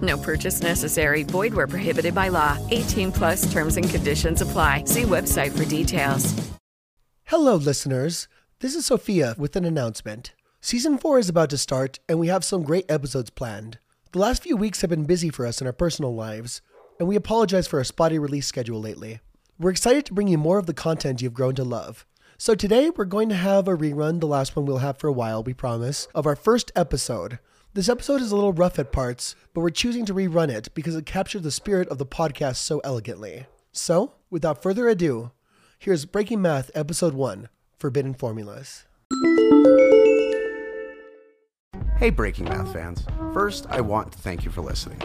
No purchase necessary. Void where prohibited by law. 18 plus terms and conditions apply. See website for details. Hello, listeners. This is Sophia with an announcement. Season 4 is about to start, and we have some great episodes planned. The last few weeks have been busy for us in our personal lives, and we apologize for our spotty release schedule lately. We're excited to bring you more of the content you've grown to love. So today, we're going to have a rerun, the last one we'll have for a while, we promise, of our first episode. This episode is a little rough at parts, but we're choosing to rerun it because it captured the spirit of the podcast so elegantly. So, without further ado, here's Breaking Math Episode 1 Forbidden Formulas. Hey, Breaking Math fans. First, I want to thank you for listening.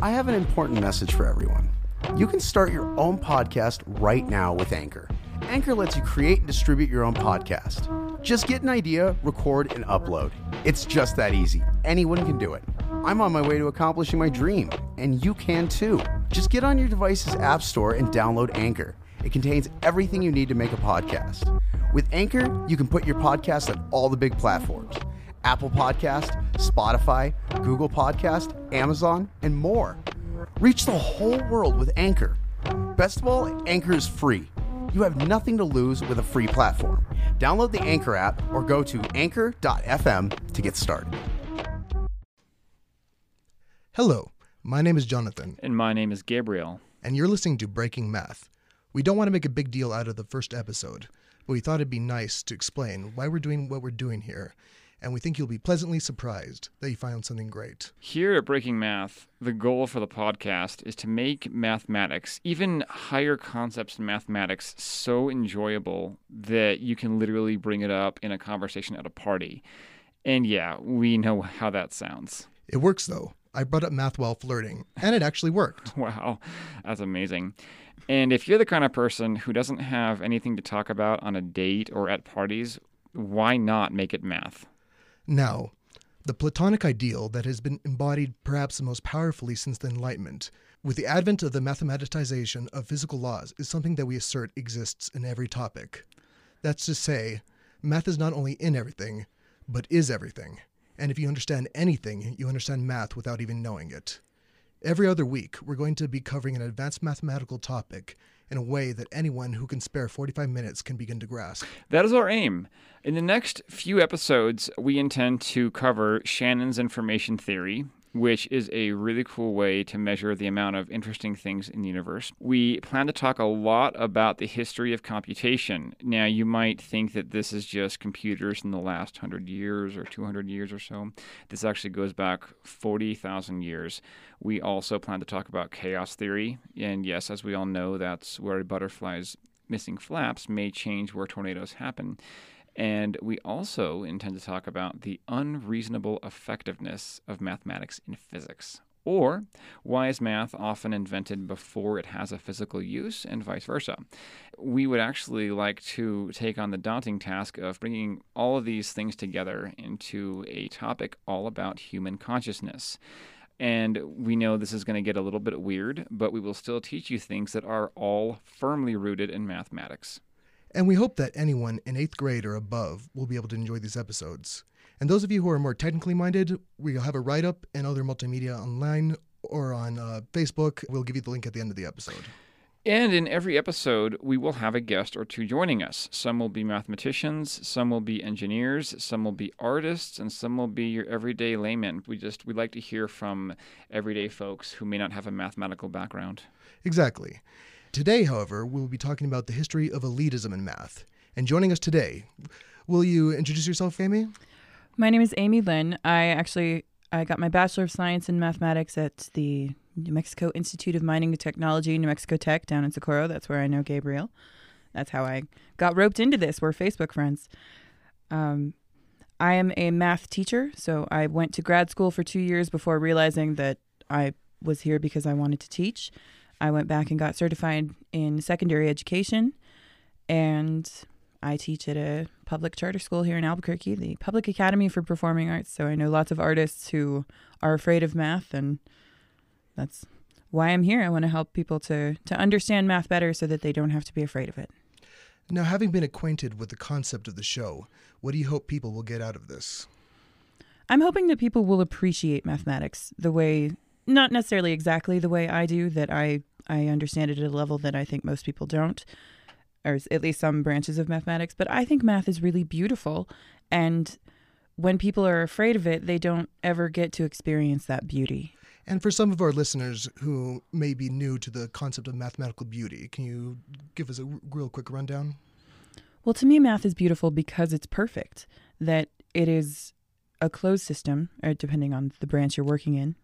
I have an important message for everyone. You can start your own podcast right now with Anchor. Anchor lets you create and distribute your own podcast. Just get an idea, record, and upload. It's just that easy. Anyone can do it. I'm on my way to accomplishing my dream, and you can too. Just get on your device's app store and download Anchor. It contains everything you need to make a podcast. With Anchor, you can put your podcast on all the big platforms Apple Podcast, Spotify, Google Podcast, Amazon, and more. Reach the whole world with Anchor. Best of all, Anchor is free. You have nothing to lose with a free platform. Download the Anchor app or go to anchor.fm to get started. Hello, my name is Jonathan, And my name is Gabriel. and you're listening to Breaking Math. We don't want to make a big deal out of the first episode, but we thought it'd be nice to explain why we're doing what we're doing here, and we think you'll be pleasantly surprised that you found something great. Here at Breaking Math, the goal for the podcast is to make mathematics, even higher concepts in mathematics, so enjoyable that you can literally bring it up in a conversation at a party. And yeah, we know how that sounds. It works though. I brought up math while flirting, and it actually worked. Wow, that's amazing. And if you're the kind of person who doesn't have anything to talk about on a date or at parties, why not make it math? Now, the Platonic ideal that has been embodied perhaps the most powerfully since the Enlightenment, with the advent of the mathematization of physical laws, is something that we assert exists in every topic. That's to say, math is not only in everything, but is everything. And if you understand anything, you understand math without even knowing it. Every other week, we're going to be covering an advanced mathematical topic in a way that anyone who can spare 45 minutes can begin to grasp. That is our aim. In the next few episodes, we intend to cover Shannon's information theory, which is a really cool way to measure the amount of interesting things in the universe. We plan to talk a lot about the history of computation. Now, you might think that this is just computers in the last 100 years or 200 years or so. This actually goes back 40,000 years. We also plan to talk about chaos theory. And yes, as we all know, that's where a butterfly's missing flaps may change where tornadoes happen. And we also intend to talk about the unreasonable effectiveness of mathematics in physics. Or why is math often invented before it has a physical use, and vice versa? We would actually like to take on the daunting task of bringing all of these things together into a topic all about human consciousness. And we know this is going to get a little bit weird, but we will still teach you things that are all firmly rooted in mathematics. And we hope that anyone in eighth grade or above will be able to enjoy these episodes. And those of you who are more technically minded, we'll have a write up and other multimedia online or on uh, Facebook. We'll give you the link at the end of the episode. And in every episode, we will have a guest or two joining us. Some will be mathematicians, some will be engineers, some will be artists, and some will be your everyday laymen. We just we like to hear from everyday folks who may not have a mathematical background. Exactly. Today, however, we'll be talking about the history of elitism in math. And joining us today, will you introduce yourself, Amy? My name is Amy Lynn. I actually I got my Bachelor of Science in Mathematics at the New Mexico Institute of Mining and Technology, New Mexico Tech, down in Socorro. That's where I know Gabriel. That's how I got roped into this. We're Facebook friends. Um, I am a math teacher, so I went to grad school for two years before realizing that I was here because I wanted to teach. I went back and got certified in secondary education, and I teach at a public charter school here in Albuquerque, the Public Academy for Performing Arts. So I know lots of artists who are afraid of math, and that's why I'm here. I want to help people to to understand math better so that they don't have to be afraid of it. Now, having been acquainted with the concept of the show, what do you hope people will get out of this? I'm hoping that people will appreciate mathematics the way not necessarily exactly the way I do that I I understand it at a level that I think most people don't or at least some branches of mathematics, but I think math is really beautiful and when people are afraid of it, they don't ever get to experience that beauty. And for some of our listeners who may be new to the concept of mathematical beauty, can you give us a real quick rundown? Well, to me, math is beautiful because it's perfect, that it is a closed system, or depending on the branch you're working in,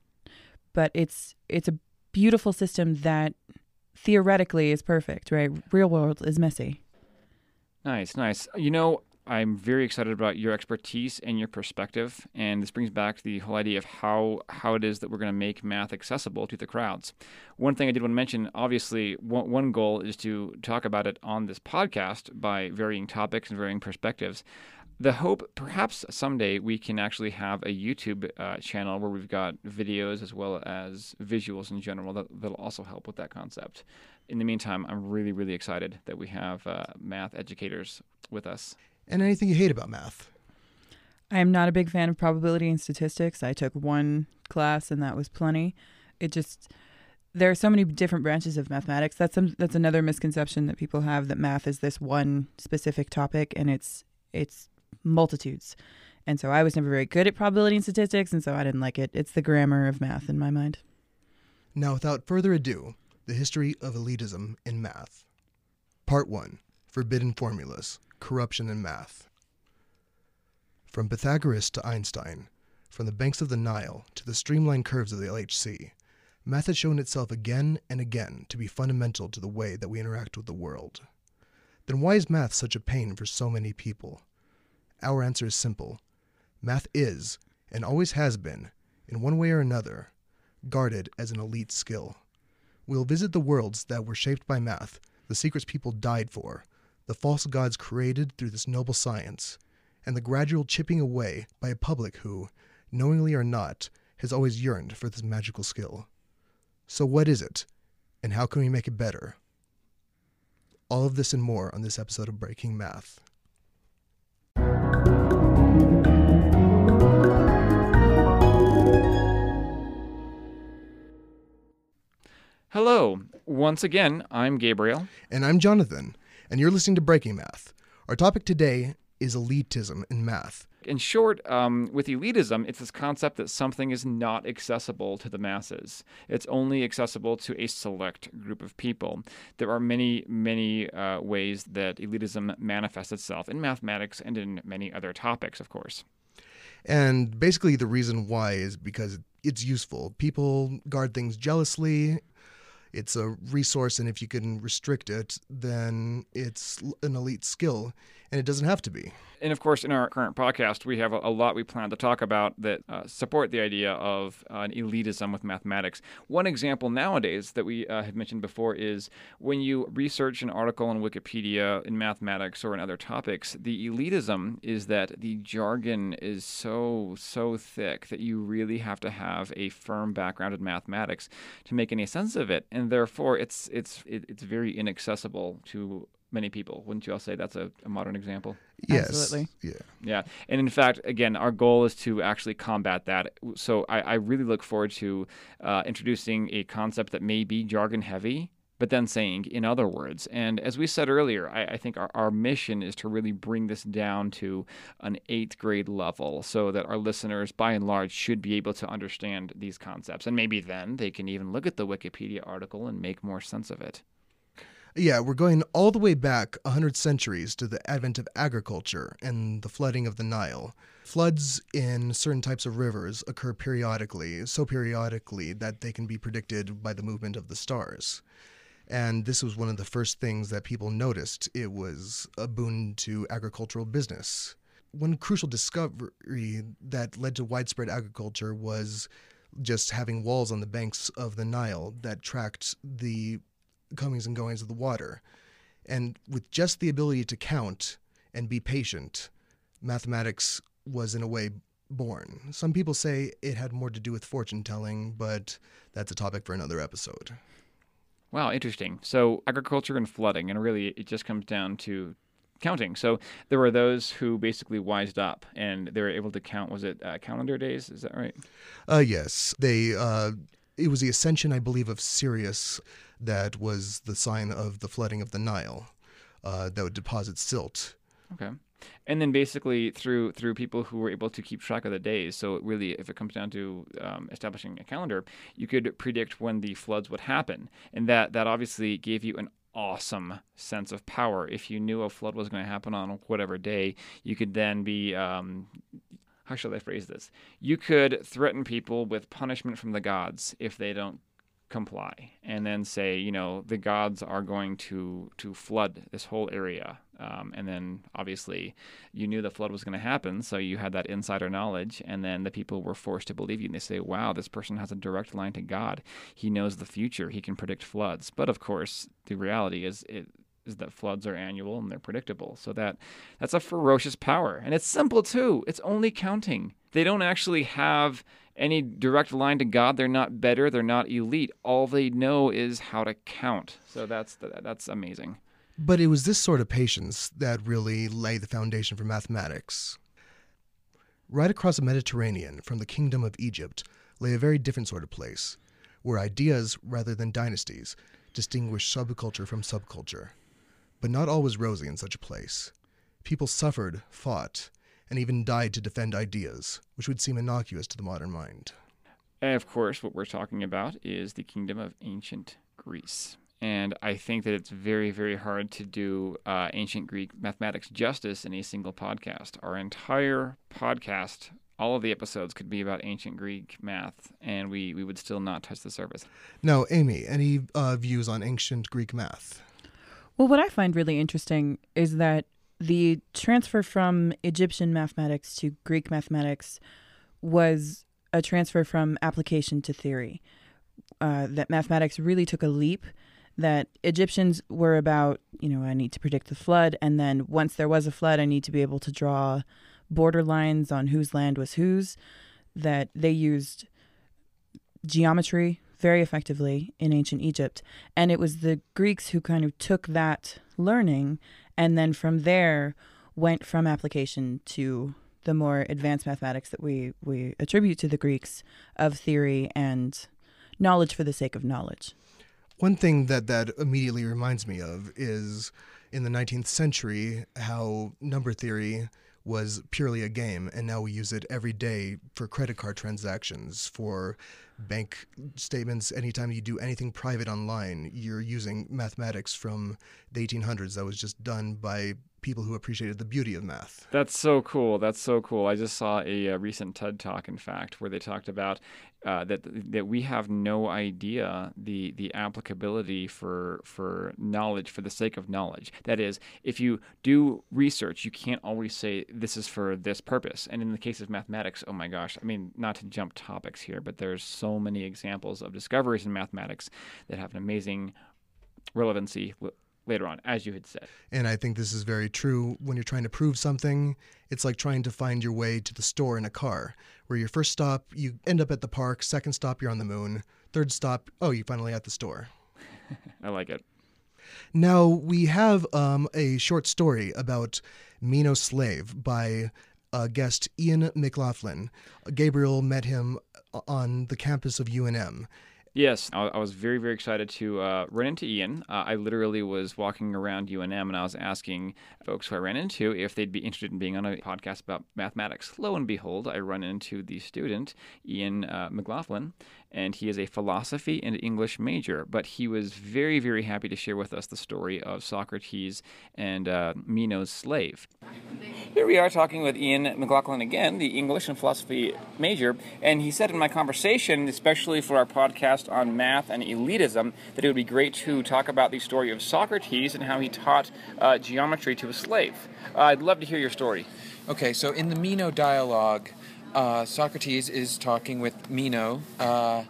but it's it's a beautiful system that theoretically is perfect, right? Real world is messy. Nice, nice. You know, I'm very excited about your expertise and your perspective, and this brings back the whole idea of how how it is that we're going to make math accessible to the crowds. One thing I did want to mention, obviously, one, one goal is to talk about it on this podcast by varying topics and varying perspectives. The hope, perhaps someday, we can actually have a YouTube uh, channel where we've got videos as well as visuals in general that, that'll also help with that concept. In the meantime, I'm really, really excited that we have uh, math educators with us and anything you hate about math. I am not a big fan of probability and statistics. I took one class and that was plenty. It just there are so many different branches of mathematics. That's some that's another misconception that people have that math is this one specific topic and it's it's multitudes. And so I was never very good at probability and statistics and so I didn't like it. It's the grammar of math in my mind. Now without further ado, the history of elitism in math. Part 1: Forbidden Formulas corruption in math. From Pythagoras to Einstein, from the banks of the Nile to the streamlined curves of the LHC, math has shown itself again and again to be fundamental to the way that we interact with the world. Then why is math such a pain for so many people? Our answer is simple. Math is, and always has been, in one way or another, guarded as an elite skill. We'll visit the worlds that were shaped by math, the secrets people died for, the false gods created through this noble science, and the gradual chipping away by a public who, knowingly or not, has always yearned for this magical skill. So, what is it, and how can we make it better? All of this and more on this episode of Breaking Math. Hello. Once again, I'm Gabriel. And I'm Jonathan and you're listening to Breaking Math. Our topic today is elitism in math. In short, um, with elitism, it's this concept that something is not accessible to the masses. It's only accessible to a select group of people. There are many, many uh, ways that elitism manifests itself in mathematics and in many other topics, of course. And basically, the reason why is because it's useful. People guard things jealously it's a resource, and if you can restrict it, then it's an elite skill, and it doesn't have to be. And of course, in our current podcast, we have a, lot we plan to talk about that uh, support the idea of uh, an elitism with mathematics. One example nowadays that we uh, have mentioned before is when you research an article on Wikipedia in mathematics or in other topics, the elitism is that the jargon is so, so thick that you really have to have a firm background in mathematics to make any sense of it. And therefore, it's, it's, it's very inaccessible to many people. Wouldn't you all say that's a, a modern example? Yes. Absolutely. Yeah. Yeah. And in fact, again, our goal is to actually combat that. So I, I really look forward to uh, introducing a concept that may be jargon heavy, but then saying in other words. And as we said earlier, I, I, think our, our mission is to really bring this down to an eighth grade level so that our listeners, by and large, should be able to understand these concepts. And maybe then they can even look at the Wikipedia article and make more sense of it. Yeah, we're going all the way back 100 centuries to the advent of agriculture and the flooding of the Nile. Floods in certain types of rivers occur periodically, so periodically that they can be predicted by the movement of the stars. And this was one of the first things that people noticed. It was a boon to agricultural business. One crucial discovery that led to widespread agriculture was just having walls on the banks of the Nile that tracked the comings and goings of the water. And with just the ability to count and be patient, mathematics was in a way born. Some people say it had more to do with fortune telling, but that's a topic for another episode. Wow, interesting. So agriculture and flooding, and really it just comes down to counting. So there were those who basically wised up and they were able to count. Was it uh, calendar days? Is that right? Uh, yes, they. Uh, it was the ascension, I believe, of Sirius that was the sign of the flooding of the Nile uh, that would deposit silt. Okay. And then basically through through people who were able to keep track of the days. So really, if it comes down to um, establishing a calendar, you could predict when the floods would happen, and that that obviously gave you an awesome sense of power. If you knew a flood was going to happen on whatever day, you could then be. Um, how shall I phrase this? You could threaten people with punishment from the gods if they don't comply and then say you know the gods are going to to flood this whole area. Um, and then obviously you knew the flood was going to happen so you had that insider knowledge and then the people were forced to believe you and they say wow this person has a direct line to god. He knows the future. He can predict floods. But of course the reality is it is that floods are annual and they're predictable. So that that's a ferocious power. And it's simple too. It's only counting they don't actually have any direct line to God. They're not better. They're not elite. All they know is how to count. So that's that's amazing. But it was this sort of patience that really laid the foundation for mathematics. Right across the Mediterranean from the Kingdom of Egypt lay a very different sort of place, where ideas rather than dynasties distinguished subculture from subculture. But not all was rosy in such a place. People suffered, fought, and even died to defend ideas, which would seem innocuous to the modern mind. And of course, what we're talking about is the kingdom of ancient Greece. And I think that it's very, very hard to do uh, ancient Greek mathematics justice in a single podcast. Our entire podcast, all of the episodes could be about ancient Greek math, and we, we would still not touch the surface. Now, Amy, any uh, views on ancient Greek math? Well, what I find really interesting is that the transfer from Egyptian mathematics to Greek mathematics was a transfer from application to theory. Uh, that mathematics really took a leap. That Egyptians were about, you know, I need to predict the flood, and then once there was a flood, I need to be able to draw border lines on whose land was whose. That they used geometry very effectively in ancient Egypt. And it was the Greeks who kind of took that learning and then from there went from application to the more advanced mathematics that we, we attribute to the Greeks of theory and knowledge for the sake of knowledge. One thing that that immediately reminds me of is in the 19th century how number theory was purely a game, and now we use it every day for credit card transactions, for bank statements. Anytime you do anything private online, you're using mathematics from the 1800s that was just done by people who appreciated the beauty of math. That's so cool. That's so cool. I just saw a, a recent TED talk, in fact, where they talked about uh, that that we have no idea the the applicability for for knowledge for the sake of knowledge. That is, if you do research, you can't always say this is for this purpose. And in the case of mathematics, oh my gosh, I mean, not to jump topics here, but there's so many examples of discoveries in mathematics that have an amazing relevancy later on, as you had said. And I think this is very true when you're trying to prove something. It's like trying to find your way to the store in a car, where your first stop, you end up at the park, second stop, you're on the moon, third stop, oh, you're finally at the store. I like it. Now, we have um, a short story about Meno Slave by uh, guest Ian McLaughlin. Gabriel met him on the campus of UNM Yes, I, was very, very excited to uh, run into Ian. Uh, I literally was walking around UNM and I was asking folks who I ran into if they'd be interested in being on a podcast about mathematics. Lo and behold, I run into the student, Ian uh, McLaughlin, and he is a philosophy and English major. But he was very, very happy to share with us the story of Socrates and uh, Meno's slave. Here we are talking with Ian McLaughlin again, the English and philosophy major, and he said in my conversation, especially for our podcast on math and elitism, that it would be great to talk about the story of Socrates and how he taught uh, geometry to a slave. Uh, I'd love to hear your story. Okay, so in the Meno dialogue, uh, Socrates is talking with Meno, uh,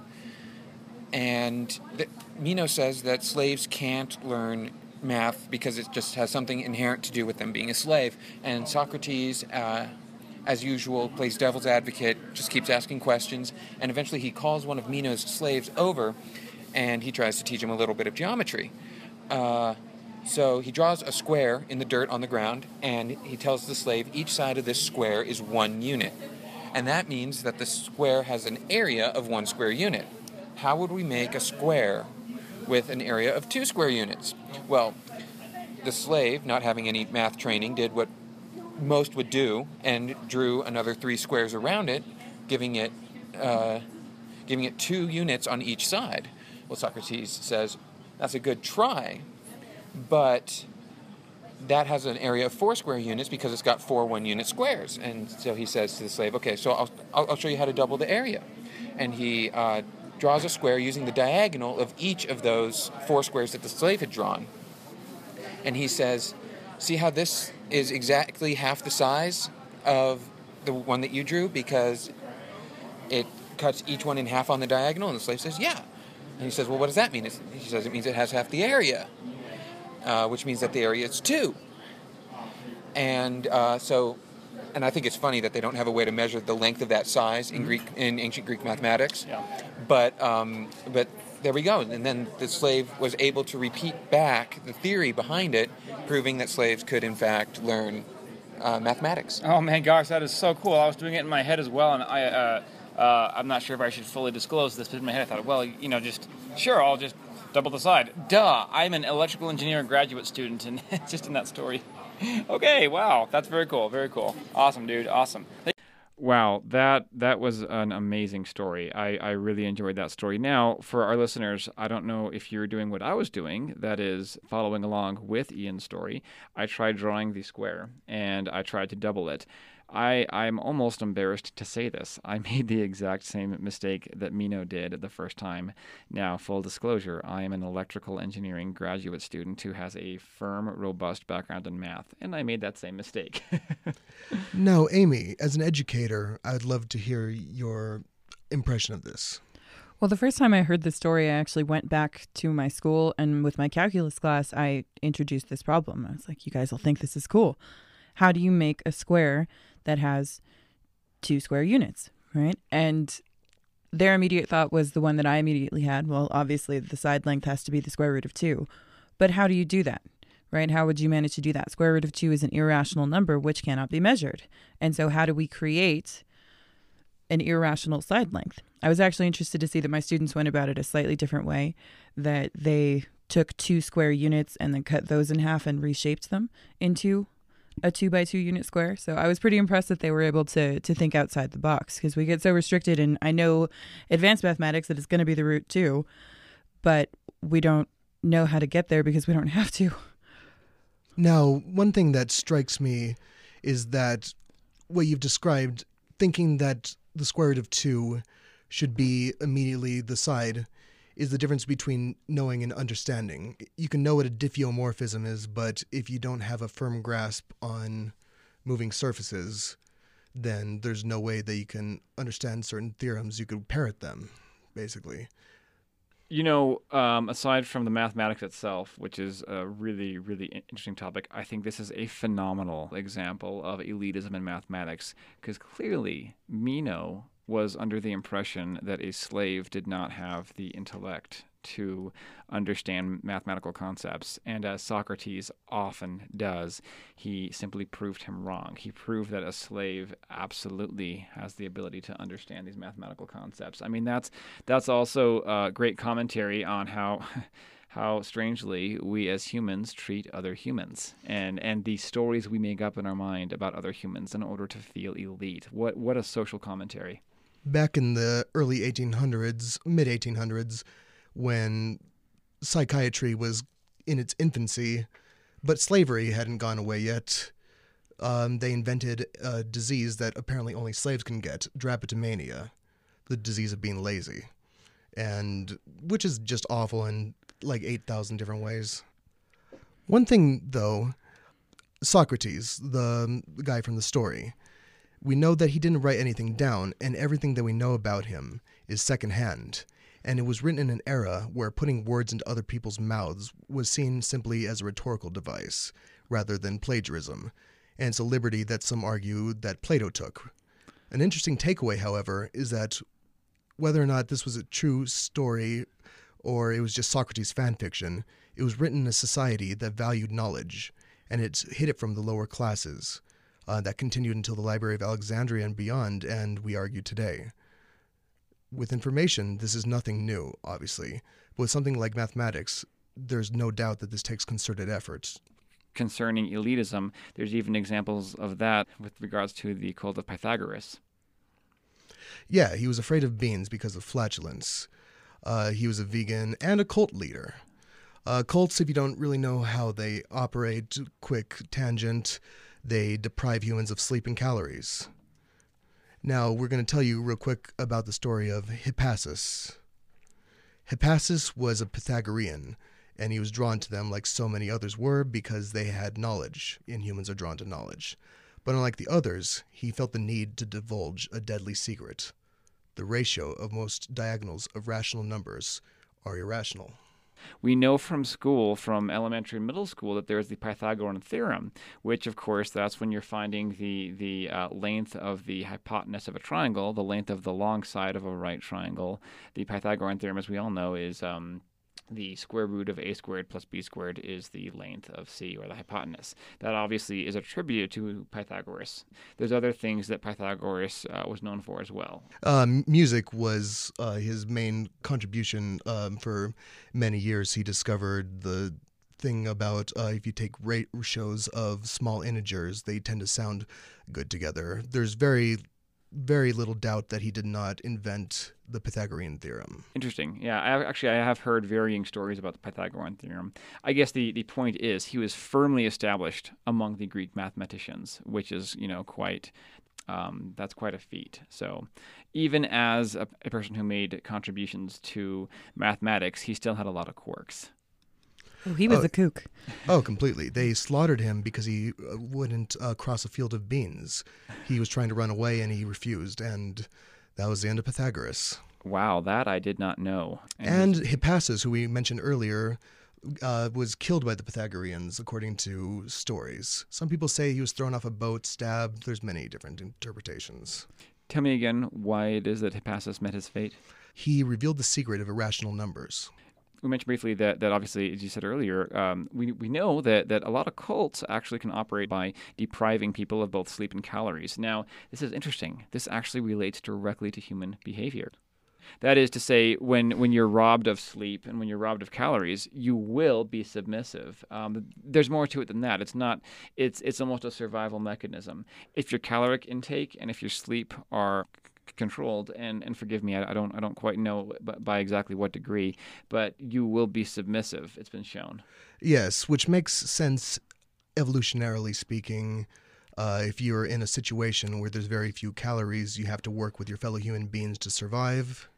and th- Meno says that slaves can't learn math because it just has something inherent to do with them being a slave. And Socrates, uh, as usual, plays devil's advocate, just keeps asking questions, and eventually he calls one of Meno's slaves over and he tries to teach him a little bit of geometry. Uh, so he draws a square in the dirt on the ground, and he tells the slave each side of this square is one unit. And that means that the square has an area of one square unit. How would we make a square with an area of two square units? Well, the slave, not having any math training, did what most would do and drew another three squares around it, giving it, uh, giving it two units on each side. Well, Socrates says that's a good try, but that has an area of four square units because it's got four one unit squares. And so he says to the slave, okay, so I'll, I'll show you how to double the area. And he uh, draws a square using the diagonal of each of those four squares that the slave had drawn. And he says, see how this is exactly half the size of the one that you drew because it cuts each one in half on the diagonal? And the slave says, yeah. And he says, well, what does that mean? he says, it means it has half the area uh, which means that the area is two. And uh, so, and I think it's funny that they don't have a way to measure the length of that size in Greek in ancient Greek mathematics. Yeah. But um, but there we go. And then the slave was able to repeat back the theory behind it, proving that slaves could in fact learn uh, mathematics. Oh man, gosh, that is so cool. I was doing it in my head as well, and I. Uh, uh, I'm not sure if I should fully disclose this, but in my head I thought, well, you know, just sure, I'll just double the side. Duh, I'm an electrical engineering graduate student, and just in that story. okay, wow, that's very cool, very cool. Awesome, dude, awesome. Wow, that that was an amazing story. I, I really enjoyed that story. Now, for our listeners, I don't know if you're doing what I was doing, that is following along with Ian's story. I tried drawing the square and I tried to double it. I, I'm almost embarrassed to say this. I made the exact same mistake that Meno did the first time. Now, full disclosure, I am an electrical engineering graduate student who has a firm, robust background in math, and I made that same mistake. now, Amy, as an educator, I'd love to hear your impression of this. Well, the first time I heard the story, I actually went back to my school, and with my calculus class, I introduced this problem. I was like, you guys will think this is cool. How do you make a square that has two square units, right? And their immediate thought was the one that I immediately had. Well, obviously, the side length has to be the square root of two. But how do you do that? Right? How would you manage to do that? Square root of two is an irrational number which cannot be measured. And so, how do we create an irrational side length? I was actually interested to see that my students went about it a slightly different way, that they took two square units and then cut those in half and reshaped them into a two by two unit square. So I was pretty impressed that they were able to to think outside the box because we get so restricted. And I know advanced mathematics that it's going to be the root two, but we don't know how to get there because we don't have to. Now, one thing that strikes me is that what you've described, thinking that the square root of two should be immediately the side is the difference between knowing and understanding. You can know what a diffeomorphism is, but if you don't have a firm grasp on moving surfaces, then there's no way that you can understand certain theorems. You could parrot them, basically. You know, um, aside from the mathematics itself, which is a really, really interesting topic, I think this is a phenomenal example of elitism in mathematics because clearly Meno was under the impression that a slave did not have the intellect to understand mathematical concepts. And as Socrates often does, he simply proved him wrong. He proved that a slave absolutely has the ability to understand these mathematical concepts. I mean, that's that's also a great commentary on how. how strangely we as humans treat other humans and and the stories we make up in our mind about other humans in order to feel elite what what a social commentary back in the early 1800s mid 1800s when psychiatry was in its infancy, but slavery hadn't gone away yet. Um, they invented a disease that apparently only slaves can get drapetomania, the disease of being lazy, and which is just awful in like 8,000 different ways. One thing, though, Socrates, the guy from the story, we know that he didn't write anything down, and everything that we know about him is secondhand and it was written in an era where putting words into other people's mouths was seen simply as a rhetorical device rather than plagiarism, and it's a liberty that some argue that Plato took. An interesting takeaway, however, is that whether or not this was a true story or it was just Socrates' fan fiction, it was written in a society that valued knowledge, and it hid it from the lower classes. Uh, that continued until the Library of Alexandria and beyond, and we argue today with information, this is nothing new, obviously. But with something like mathematics, there's no doubt that this takes concerted efforts. Concerning elitism, there's even examples of that with regards to the cult of Pythagoras. Yeah, he was afraid of beans because of flatulence. Uh, he was a vegan and a cult leader. Uh, cults, if you don't really know how they operate, quick tangent, they deprive humans of sleep and calories. Now, we're going to tell you real quick about the story of Hippasus. Hippasus was a Pythagorean, and he was drawn to them like so many others were because they had knowledge, and humans are drawn to knowledge. But unlike the others, he felt the need to divulge a deadly secret. The ratio of most diagonals of rational numbers are irrational. We know from school, from elementary and middle school, that there's the Pythagorean theorem, which, of course, that's when you're finding the the uh, length of the hypotenuse of a triangle, the length of the long side of a right triangle. The Pythagorean theorem, as we all know, is um, the square root of a squared plus b squared is the length of c or the hypotenuse. That obviously is attributed to Pythagoras. There's other things that Pythagoras uh, was known for as well. Um, music was uh, his main contribution um, for many years. He discovered the thing about uh, if you take ratios of small integers, they tend to sound good together. There's very very little doubt that he did not invent the Pythagorean theorem. Interesting. Yeah, I, actually, I have heard varying stories about the Pythagorean theorem. I guess the, the point is he was firmly established among the Greek mathematicians, which is you know quite um, that's quite a feat. So, even as a, a person who made contributions to mathematics, he still had a lot of quirks. Oh, he was oh, a kook. Oh, completely. They slaughtered him because he uh, wouldn't uh, cross a field of beans. He was trying to run away and he refused, and that was the end of Pythagoras. Wow, that I did not know. And, and Hippasus, who we mentioned earlier, uh, was killed by the Pythagoreans, according to stories. Some people say he was thrown off a boat, stabbed. There's many different interpretations. Tell me again why it is that Hippasus met his fate. He revealed the secret of irrational numbers we mentioned briefly that, that obviously, as you said earlier, um, we, we know that, that a lot of cults actually can operate by depriving people of both sleep and calories. Now, this is interesting. This actually relates directly to human behavior. That is to say, when, when you're robbed of sleep and when you're robbed of calories, you will be submissive. Um, there's more to it than that. It's not. It's it's almost a survival mechanism. If your caloric intake and if your sleep are controlled and and forgive me I, I, don't I don't quite know by exactly what degree but you will be submissive it's been shown yes which makes sense evolutionarily speaking uh, if you're in a situation where there's very few calories you have to work with your fellow human beings to survive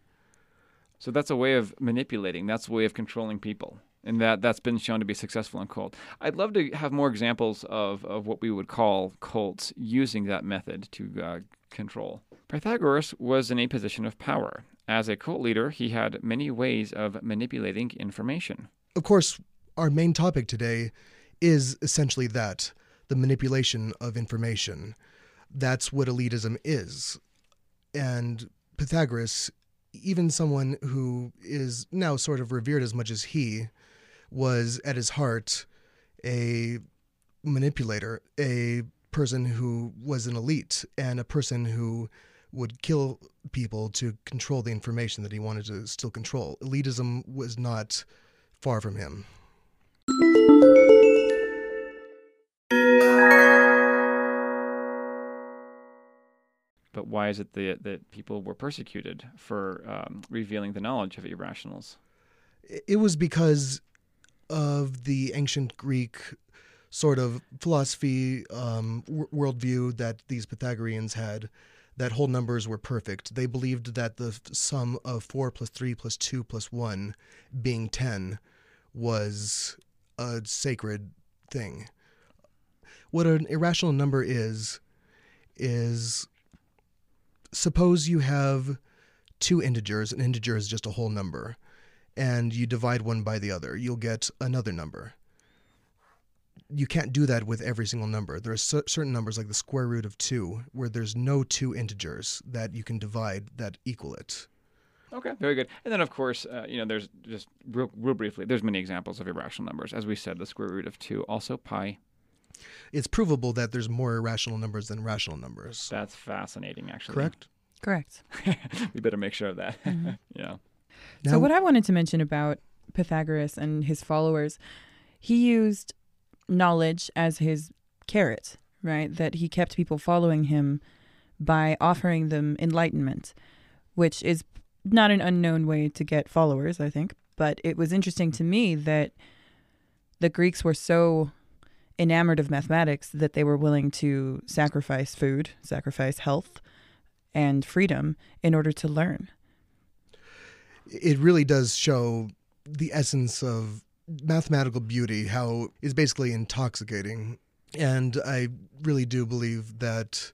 so that's a way of manipulating that's a way of controlling people and that that's been shown to be successful in cult. I'd love to have more examples of, of what we would call cults using that method to uh, control. Pythagoras was in a position of power. As a cult leader, he had many ways of manipulating information. Of course, our main topic today is essentially that the manipulation of information. That's what elitism is. And Pythagoras, even someone who is now sort of revered as much as he, was at his heart a manipulator, a person who was an elite, and a person who would kill people to control the information that he wanted to still control. Elitism was not far from him. But why is it that, that people were persecuted for um, revealing the knowledge of irrationals? It was because of the ancient Greek sort of philosophy, um, w- worldview that these Pythagoreans had, that whole numbers were perfect. They believed that the sum of 4 plus 3 plus 2 plus 1 being 10 was a sacred thing. What an irrational number is, is suppose you have two integers, an integer is just a whole number, and you divide one by the other, you'll get another number. You can't do that with every single number. There are certain numbers, like the square root of 2, where there's no two integers that you can divide that equal it. Okay, very good. And then, of course, uh, you know, there's just real, real briefly, there's many examples of irrational numbers. As we said, the square root of 2, also pi, it's provable that there's more irrational numbers than rational numbers. That's fascinating, actually. Correct? Correct. we better make sure of that. Mm-hmm. yeah. Now, so, what I wanted to mention about Pythagoras and his followers, he used knowledge as his carrot, right? That he kept people following him by offering them enlightenment, which is not an unknown way to get followers, I think. But it was interesting to me that the Greeks were so enamored of mathematics that they were willing to sacrifice food, sacrifice health and freedom in order to learn. It really does show the essence of mathematical beauty, how it's basically intoxicating. And I really do believe that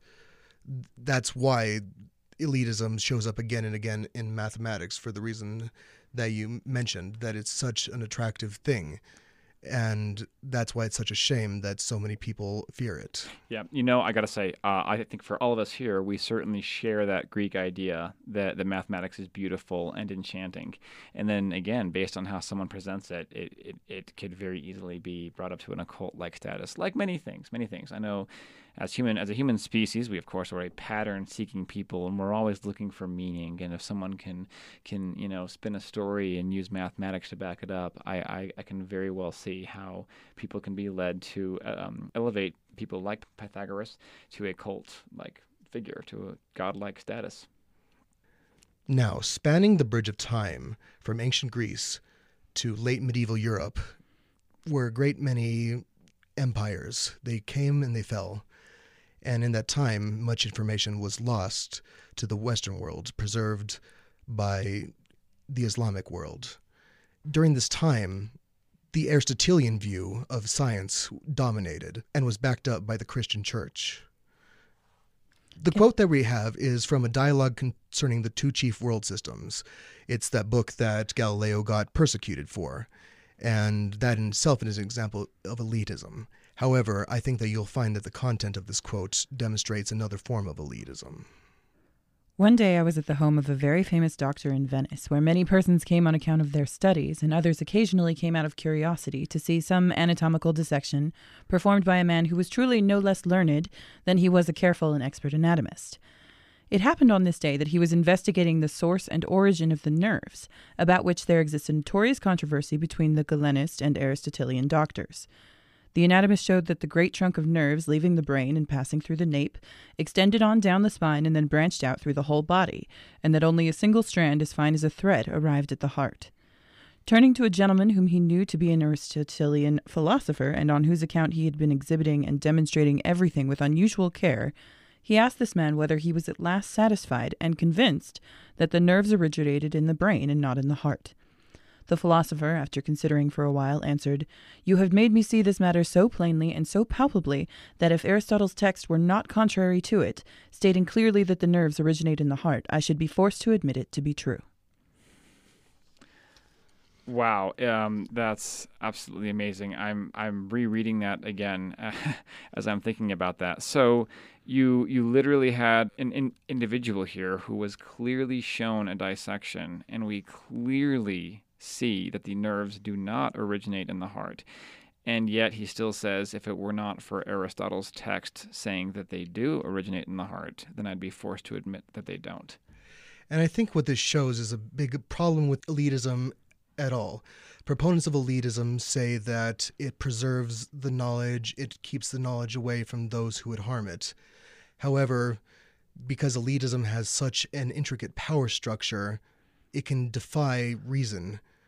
that's why elitism shows up again and again in mathematics for the reason that you mentioned, that it's such an attractive thing and that's why it's such a shame that so many people fear it. Yeah, you know, I got to say, uh, I think for all of us here, we certainly share that Greek idea that the mathematics is beautiful and enchanting. And then again, based on how someone presents it, it, it, it could very easily be brought up to an occult-like status, like many things. Many things. I know as human as a human species, we of course are a pattern-seeking people, and we're always looking for meaning. And if someone can can you know spin a story and use mathematics to back it up, I I, I can very well see how people can be led to um, elevate people like Pythagoras to a cult-like figure, to a godlike status. Now, spanning the bridge of time from ancient Greece to late medieval Europe were a great many empires. They came and they fell. And in that time, much information was lost to the Western world, preserved by the Islamic world. During this time, the Aristotelian view of science dominated and was backed up by the Christian church. The quote that we have is from a dialogue concerning the two chief world systems. It's that book that Galileo got persecuted for. And that in itself is an example of elitism. However, I think that you'll find that the content of this quote demonstrates another form of elitism. One day I was at the home of a very famous doctor in Venice, where many persons came on account of their studies, and others occasionally came out of curiosity to see some anatomical dissection performed by a man who was truly no less learned than he was a careful and expert anatomist. It happened on this day that he was investigating the source and origin of the nerves, about which there exists a notorious controversy between the Galenist and Aristotelian doctors. The anatomist showed that the great trunk of nerves leaving the brain and passing through the nape extended on down the spine and then branched out through the whole body, and that only a single strand as fine as a thread arrived at the heart. Turning to a gentleman whom he knew to be an Aristotelian philosopher, and on whose account he had been exhibiting and demonstrating everything with unusual care, he asked this man whether he was at last satisfied and convinced that the nerves originated in the brain and not in the heart. The philosopher, after considering for a while, answered, You have made me see this matter so plainly and so palpably that if Aristotle's text were not contrary to it, stating clearly that the nerves originate in the heart, I should be forced to admit it to be true. Wow, um, that's absolutely amazing. I'm I'm rereading that again as I'm thinking about that. So you you literally had an, an individual here who was clearly shown a dissection, and we clearly see that the nerves do not originate in the heart. And yet he still says if it were not for Aristotle's text saying that they do originate in the heart, then I'd be forced to admit that they don't. And I think what this shows is a big problem with elitism at all. Proponents of elitism say that it preserves the knowledge, it keeps the knowledge away from those who would harm it. However, because elitism has such an intricate power structure, it can defy reason.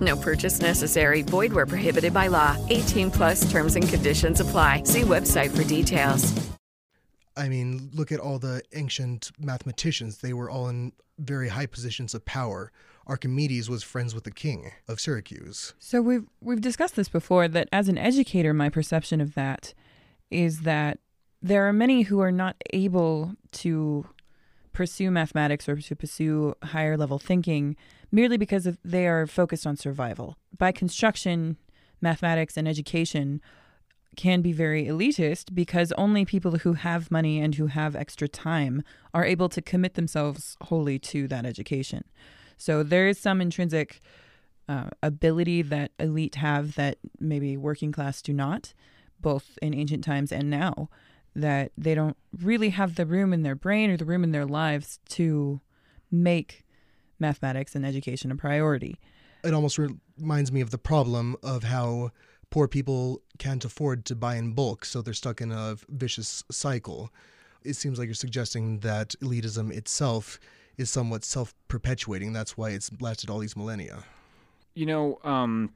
No purchase necessary. Void where prohibited by law. 18 plus terms and conditions apply. See website for details. I mean, look at all the ancient mathematicians. They were all in very high positions of power. Archimedes was friends with the king of Syracuse. So we've we've discussed this before that as an educator my perception of that is that there are many who are not able to pursue mathematics or to pursue higher level thinking merely because of they are focused on survival. By construction, mathematics and education can be very elitist because only people who have money and who have extra time are able to commit themselves wholly to that education. So there is some intrinsic uh, ability that elite have that maybe working class do not, both in ancient times and now, that they don't really have the room in their brain or the room in their lives to make mathematics and education a priority. It almost reminds me of the problem of how poor people can't afford to buy in bulk, so they're stuck in a vicious cycle. It seems like you're suggesting that elitism itself is somewhat self perpetuating. That's why it's lasted all these millennia. You know, um,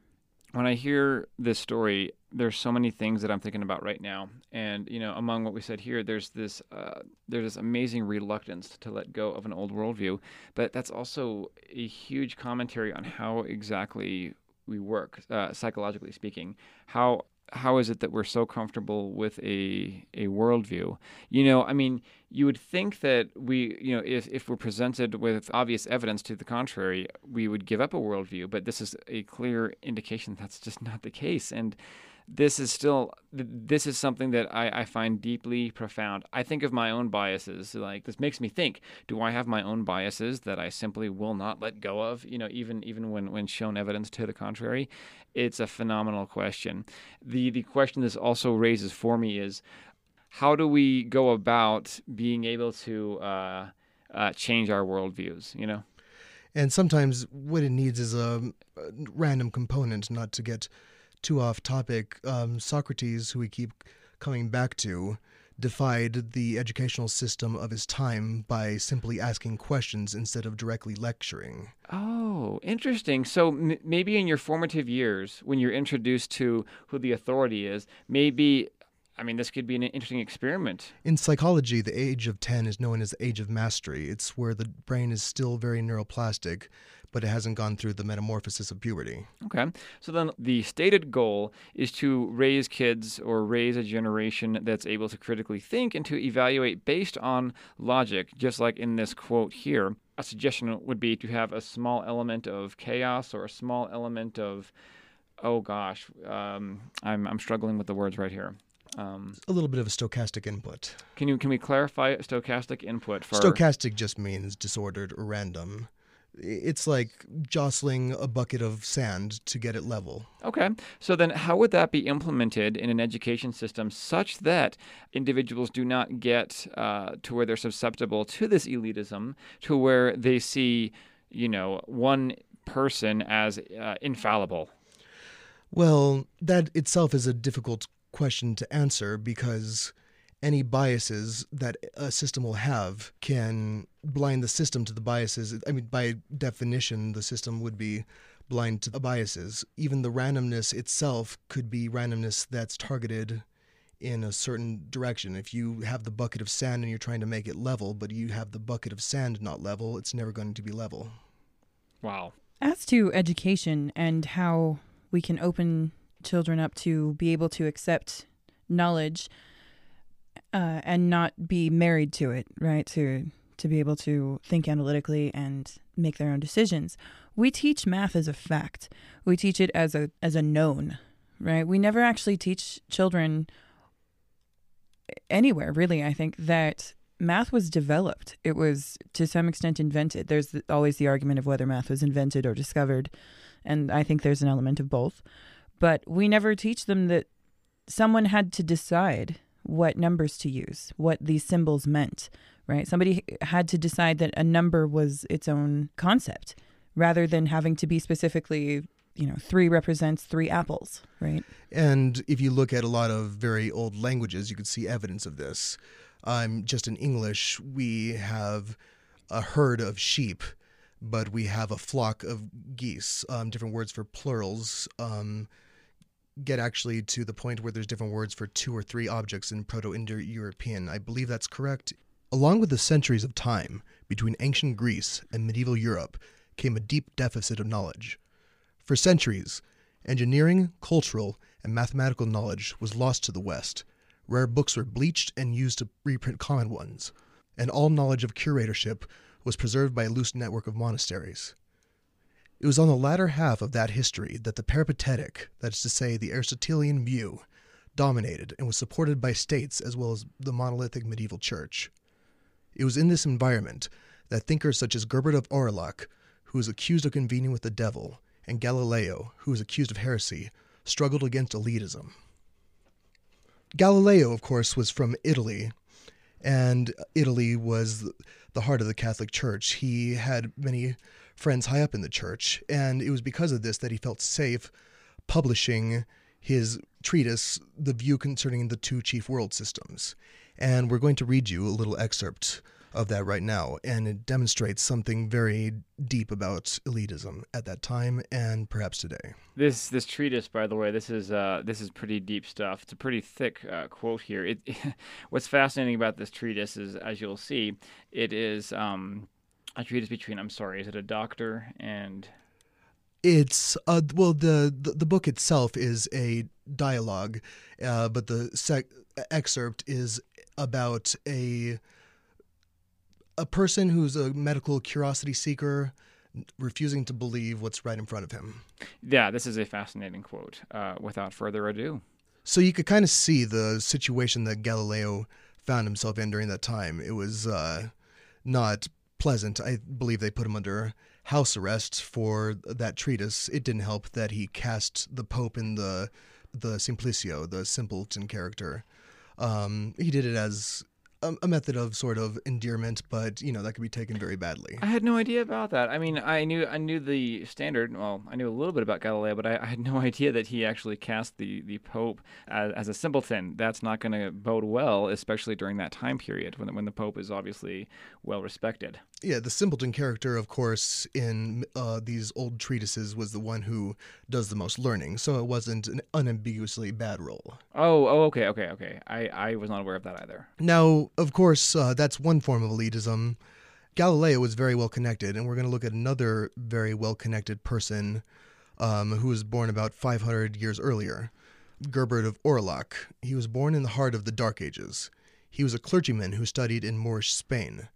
when I hear this story, there's so many things that I'm thinking about right now, and you know, among what we said here, there's this uh, there's this amazing reluctance to let go of an old worldview, but that's also a huge commentary on how exactly we work, uh, psychologically speaking. How how is it that we're so comfortable with a a worldview? You know, I mean, you would think that we, you know, if if we're presented with obvious evidence to the contrary, we would give up a worldview. But this is a clear indication that's just not the case, and this is still this is something that I, I find deeply profound. I think of my own biases. Like this makes me think: Do I have my own biases that I simply will not let go of? You know, even even when when shown evidence to the contrary, it's a phenomenal question. the The question this also raises for me is: How do we go about being able to uh, uh, change our worldviews? You know. And sometimes what it needs is a, a random component, not to get too off topic, um, Socrates, who we keep coming back to, defied the educational system of his time by simply asking questions instead of directly lecturing. Oh, interesting. So m- maybe in your formative years, when you're introduced to who the authority is, maybe. I mean, this could be an interesting experiment. In psychology, the age of 10 is known as the age of mastery. It's where the brain is still very neuroplastic, but it hasn't gone through the metamorphosis of puberty. Okay. So then the stated goal is to raise kids or raise a generation that's able to critically think and to evaluate based on logic, just like in this quote here. A suggestion would be to have a small element of chaos or a small element of, oh gosh, um, I'm, I'm struggling with the words right here. Um, a little bit of a stochastic input. Can you can we clarify stochastic input for stochastic just means disordered or random It's like jostling a bucket of sand to get it level. Okay. So then, how would that be implemented in an education system such that individuals do not get uh, to where they're susceptible to this elitism, to where they see, you know, one person as uh, infallible? Well, that itself is a difficult question to answer because any biases that a system will have can blind the system to the biases. I mean, by definition, the system would be blind to the biases. Even the randomness itself could be randomness that's targeted in a certain direction. If you have the bucket of sand and you're trying to make it level, but you have the bucket of sand not level, it's never going to be level. Wow. As to education and how we can open children up to be able to accept knowledge uh, and not be married to it, right? To to be able to think analytically and make their own decisions. We teach math as a fact. We teach it as a as a known, right? We never actually teach children anywhere really. I think that math was developed. It was to some extent invented. There's always the argument of whether math was invented or discovered, and I think there's an element of both. But we never teach them that someone had to decide what numbers to use, what these symbols meant, right? Somebody had to decide that a number was its own concept rather than having to be specifically, you know, three represents three apples, right? And if you look at a lot of very old languages, you can see evidence of this. Um, just in English, we have a herd of sheep, but we have a flock of geese. Um, different words for plurals. Um, get actually to the point where there's different words for two or three objects in Proto Indo European. I believe that's correct. Along with the centuries of time between ancient Greece and medieval Europe came a deep deficit of knowledge. For centuries, engineering, cultural, and mathematical knowledge was lost to the West. Rare books were bleached and used to reprint common ones, and all knowledge of curatorship was preserved by a loose network of monasteries. It was on the latter half of that history that the peripatetic, that is to say, the Aristotelian view, dominated and was supported by states as well as the monolithic medieval church. It was in this environment that thinkers such as Gerbert of Aurillac, who was accused of convening with the devil, and Galileo, who was accused of heresy, struggled against elitism. Galileo, of course, was from Italy, and Italy was the heart of the Catholic Church. He had many friends high up in the church. And it was because of this that he felt safe publishing his treatise, The View Concerning the Two Chief World Systems. And we're going to read you a little excerpt of that right now. And it demonstrates something very deep about elitism at that time and perhaps today. This this treatise, by the way, this is uh, this is pretty deep stuff. It's a pretty thick uh, quote here. It, what's fascinating about this treatise is, as you'll see, it is um, a treatise between. I'm sorry, is it a doctor and? It's uh well the, the, the book itself is a dialogue, uh, but the sec- excerpt is about a a person who's a medical curiosity seeker refusing to believe what's right in front of him. Yeah, this is a fascinating quote. Uh, without further ado. So you could kind of see the situation that Galileo found himself in during that time. It was uh, not pleasant. I believe they put him under house arrest for that treatise. It didn't help that he cast the Pope in the the Simplicio, the simpleton character. Um, he did it as a, a, method of sort of endearment, but you know that could be taken very badly. I had no idea about that. I mean, I knew I knew the standard. Well, I knew a little bit about Galileo, but I, I had no idea that he actually cast the the Pope as, as a simpleton. That's not going to bode well, especially during that time period when when the Pope is obviously well respected. Yeah, the simpleton character, of course, in uh, these old treatises was the one who does the most learning, so it wasn't an unambiguously bad role. Oh, oh, okay, okay, okay. I I was not aware of that either. Now of course, uh, that's one form of elitism. Galileo was very well connected, and we're going to look at another very well connected person um, who was born about 500 years earlier, Gerbert of Aurillac. He was born in the heart of the Dark Ages. He was a clergyman who studied in Moorish Spain.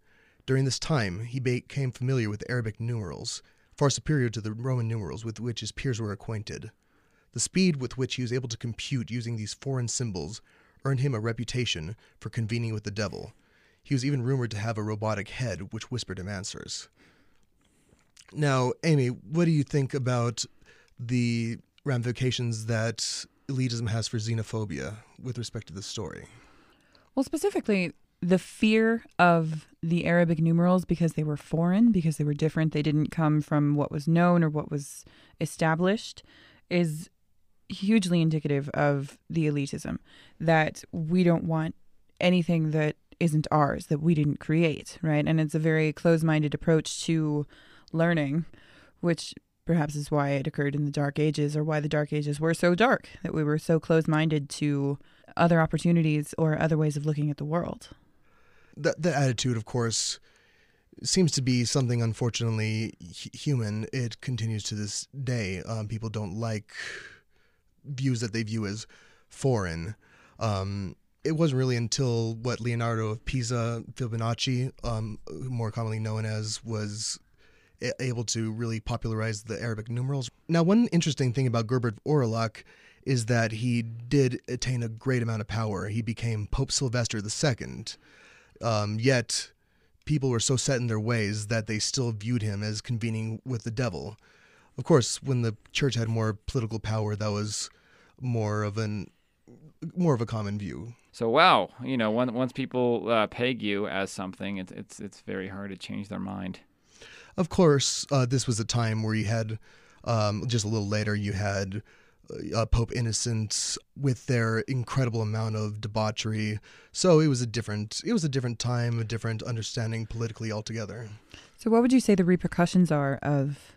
During this time, he became familiar with Arabic numerals, far superior to the Roman numerals with which his peers were acquainted. The speed with which he was able to compute using these foreign symbols earned him a reputation for convening with the devil. He was even rumored to have a robotic head which whispered him answers. Now, Amy, what do you think about the ramifications that elitism has for xenophobia with respect to this story? Well, specifically, the fear of the Arabic numerals because they were foreign, because they were different, they didn't come from what was known or what was established, is hugely indicative of the elitism that we don't want anything that isn't ours, that we didn't create, right? And it's a very closed minded approach to learning, which perhaps is why it occurred in the Dark Ages or why the Dark Ages were so dark, that we were so closed minded to other opportunities or other ways of looking at the world. That, that attitude, of course, seems to be something unfortunately human. It continues to this day. Um, people don't like views that they view as foreign. Um, it wasn't really until what Leonardo of Pisa, Fibonacci, um, more commonly known as, was able to really popularize the Arabic numerals. Now, one interesting thing about Gerbert Aurillac is that he did attain a great amount of power. He became Pope Sylvester II. Um, yet, people were so set in their ways that they still viewed him as convening with the devil. Of course, when the church had more political power, that was more of an more of a common view. So wow, you know, once once people uh, peg you as something, it's it's it's very hard to change their mind. Of course, uh, this was a time where you had um, just a little later you had uh, Pope Innocent with their incredible amount of debauchery. So it was a different it was a different time, a different understanding politically altogether. So what would you say the repercussions are of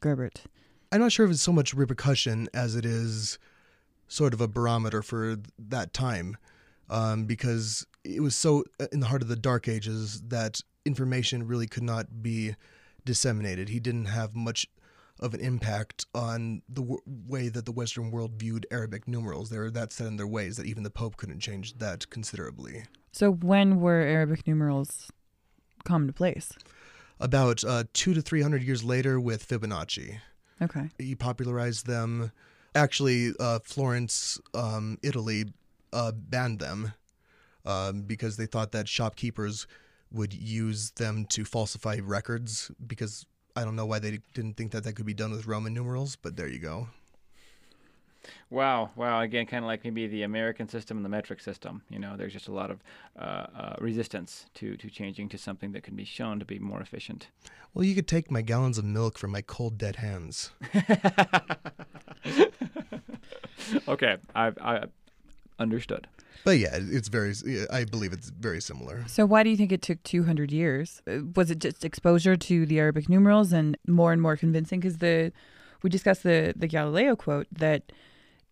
Gerbert? I'm not sure if it's so much repercussion as it is sort of a barometer for that time, um, because it was so uh, in the heart of the Dark Ages that information really could not be disseminated. He didn't have much of an impact on the w- way that the Western world viewed Arabic numerals. They were that set in their ways that even the Pope couldn't change that considerably. So, when were Arabic numerals come to place? About uh, two to three hundred years later with Fibonacci. Okay. He popularized them. Actually, uh, Florence, um, Italy, uh, banned them um, because they thought that shopkeepers would use them to falsify records because I don't know why they didn't think that that could be done with Roman numerals, but there you go. Wow, wow. Again, kind of like maybe the American system and the metric system. You know, there's just a lot of uh, uh, resistance to, to changing to something that can be shown to be more efficient. Well, you could take my gallons of milk from my cold, dead hands. okay, I've, I understood. But yeah, it's very. I believe it's very similar. So why do you think it took 200 years? Uh, was it just exposure to the Arabic numerals and more and more convincing? Because the we discussed the the Galileo quote that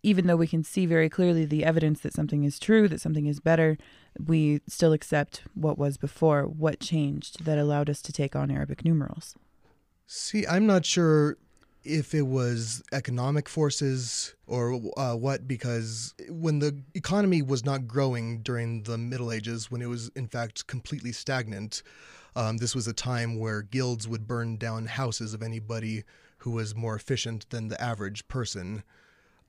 even though we can see very clearly the evidence that something is true, that something is better, we still accept what was before. What changed that allowed us to take on Arabic numerals? See, I'm not sure if it was economic forces or uh, what, because when the economy was not growing during the Middle Ages, when it was in fact completely stagnant, um, this was a time where guilds would burn down houses of anybody who was more efficient than the average person.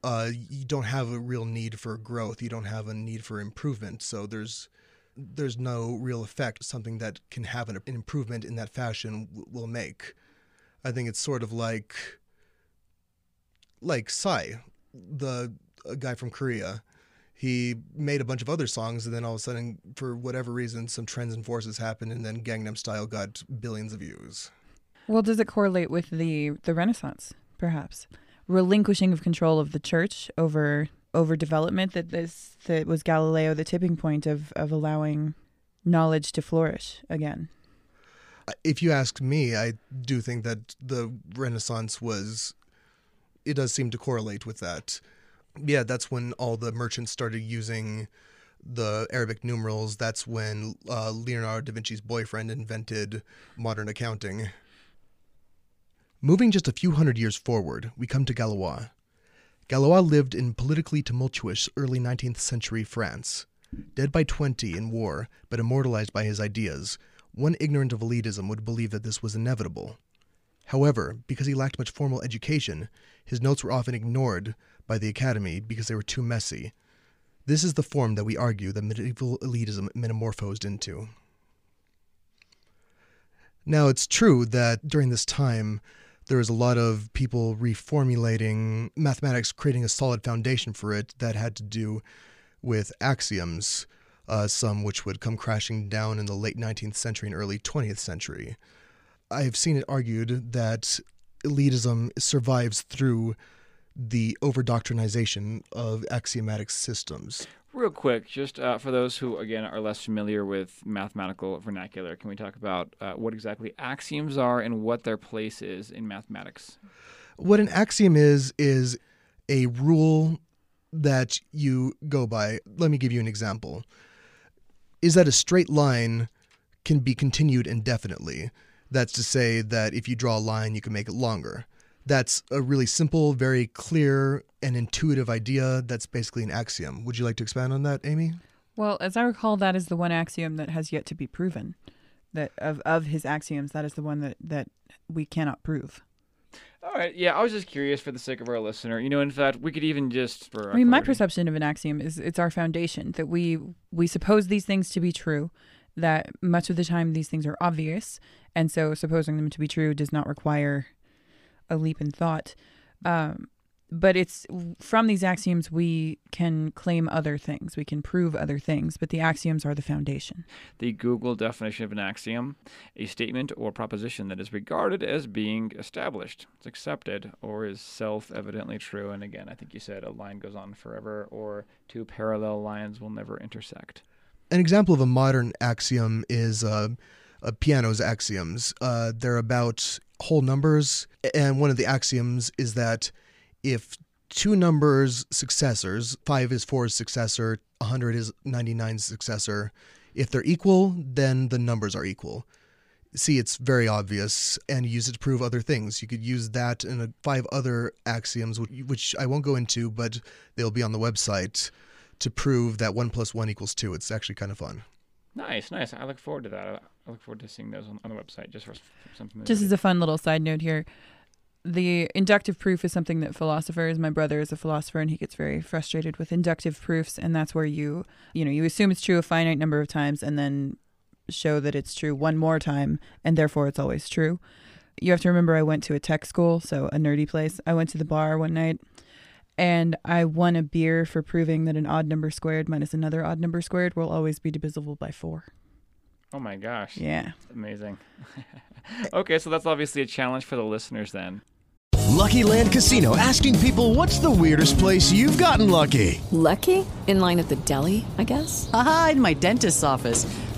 Uh, you don't have a real need for growth. You don't have a need for improvement. So there's there's no real effect. Something that can have an, improvement in that fashion will make. I think it's sort of like like Psy, the guy from Korea. He made a bunch of other songs, and then all of a sudden, for whatever reason, some trends and forces happened, and then Gangnam Style got billions of views. Well, does it correlate with the the Renaissance, perhaps? Relinquishing of control of the church over over development that this that was Galileo the tipping point of of allowing knowledge to flourish again. If you ask me, I do think that the Renaissance was it does seem to correlate with that. Yeah, that's when all the merchants started using the Arabic numerals. That's when uh, Leonardo da Vinci's boyfriend invented modern accounting. Moving just a few hundred years forward, we come to Galois. Galois lived in politically tumultuous early 19th century France. Dead by 20 in war, but immortalized by his ideas, one ignorant of elitism would believe that this was inevitable. However, because he lacked much formal education, his notes were often ignored by the Academy because they were too messy. This is the form that we argue that medieval elitism metamorphosed into. Now, it's true that during this time, there was a lot of people reformulating mathematics, creating a solid foundation for it that had to do with axioms, uh, some which would come crashing down in the late 19th century and early 20th century. I've seen it argued that elitism survives through the overdoctrinization of axiomatic systems. Real quick, just uh, for those who, again, are less familiar with mathematical vernacular, can we talk about uh, what exactly axioms are and what their place is in mathematics? What an axiom is, is a rule that you go by. Let me give you an example. Is that a straight line can be continued indefinitely? That's to say that if you draw a line, you can make it longer. That's a really simple, very clear, and intuitive idea. That's basically an axiom. Would you like to expand on that, Amy? Well, as I recall, that is the one axiom that has yet to be proven. That of, of his axioms, that is the one that, that we cannot prove. All right. Yeah, I was just curious for the sake of our listener. You know, in fact, we could even just for. I mean, my perception of an axiom is it's our foundation that we we suppose these things to be true. That much of the time these things are obvious, and so supposing them to be true does not require a leap in thought. Um, but it's from these axioms we can claim other things, we can prove other things, but the axioms are the foundation. The Google definition of an axiom a statement or proposition that is regarded as being established, it's accepted, or is self evidently true. And again, I think you said a line goes on forever, or two parallel lines will never intersect. An example of a modern axiom is uh, uh, Peano's axioms. Uh, they're about whole numbers, and one of the axioms is that if two numbers successors, 5 is 4's successor, 100 is 99's successor, if they're equal, then the numbers are equal. See, it's very obvious, and use it to prove other things. You could use that in a, five other axioms, which, I won't go into, but they'll be on the website to prove that 1 plus 1 equals 2. It's actually kind of fun. Nice, nice. I look forward to that. I look forward to seeing those on, on the website just for something. Just as a fun little side note here, the inductive proof is something that philosophers my brother is a philosopher and he gets very frustrated with inductive proofs and that's where you you know you assume it's true a finite number of times and then show that it's true one more time and therefore it's always true. You have to remember i went to a tech school so a nerdy place. I went to the bar one night and i won a beer for proving that an odd number squared minus another odd number squared will always be divisible by four Oh my gosh. Yeah. Amazing. okay, so that's obviously a challenge for the listeners then. Lucky Land Casino asking people what's the weirdest place you've gotten lucky? Lucky? In line at the deli, I guess? Aha, in my dentist's office.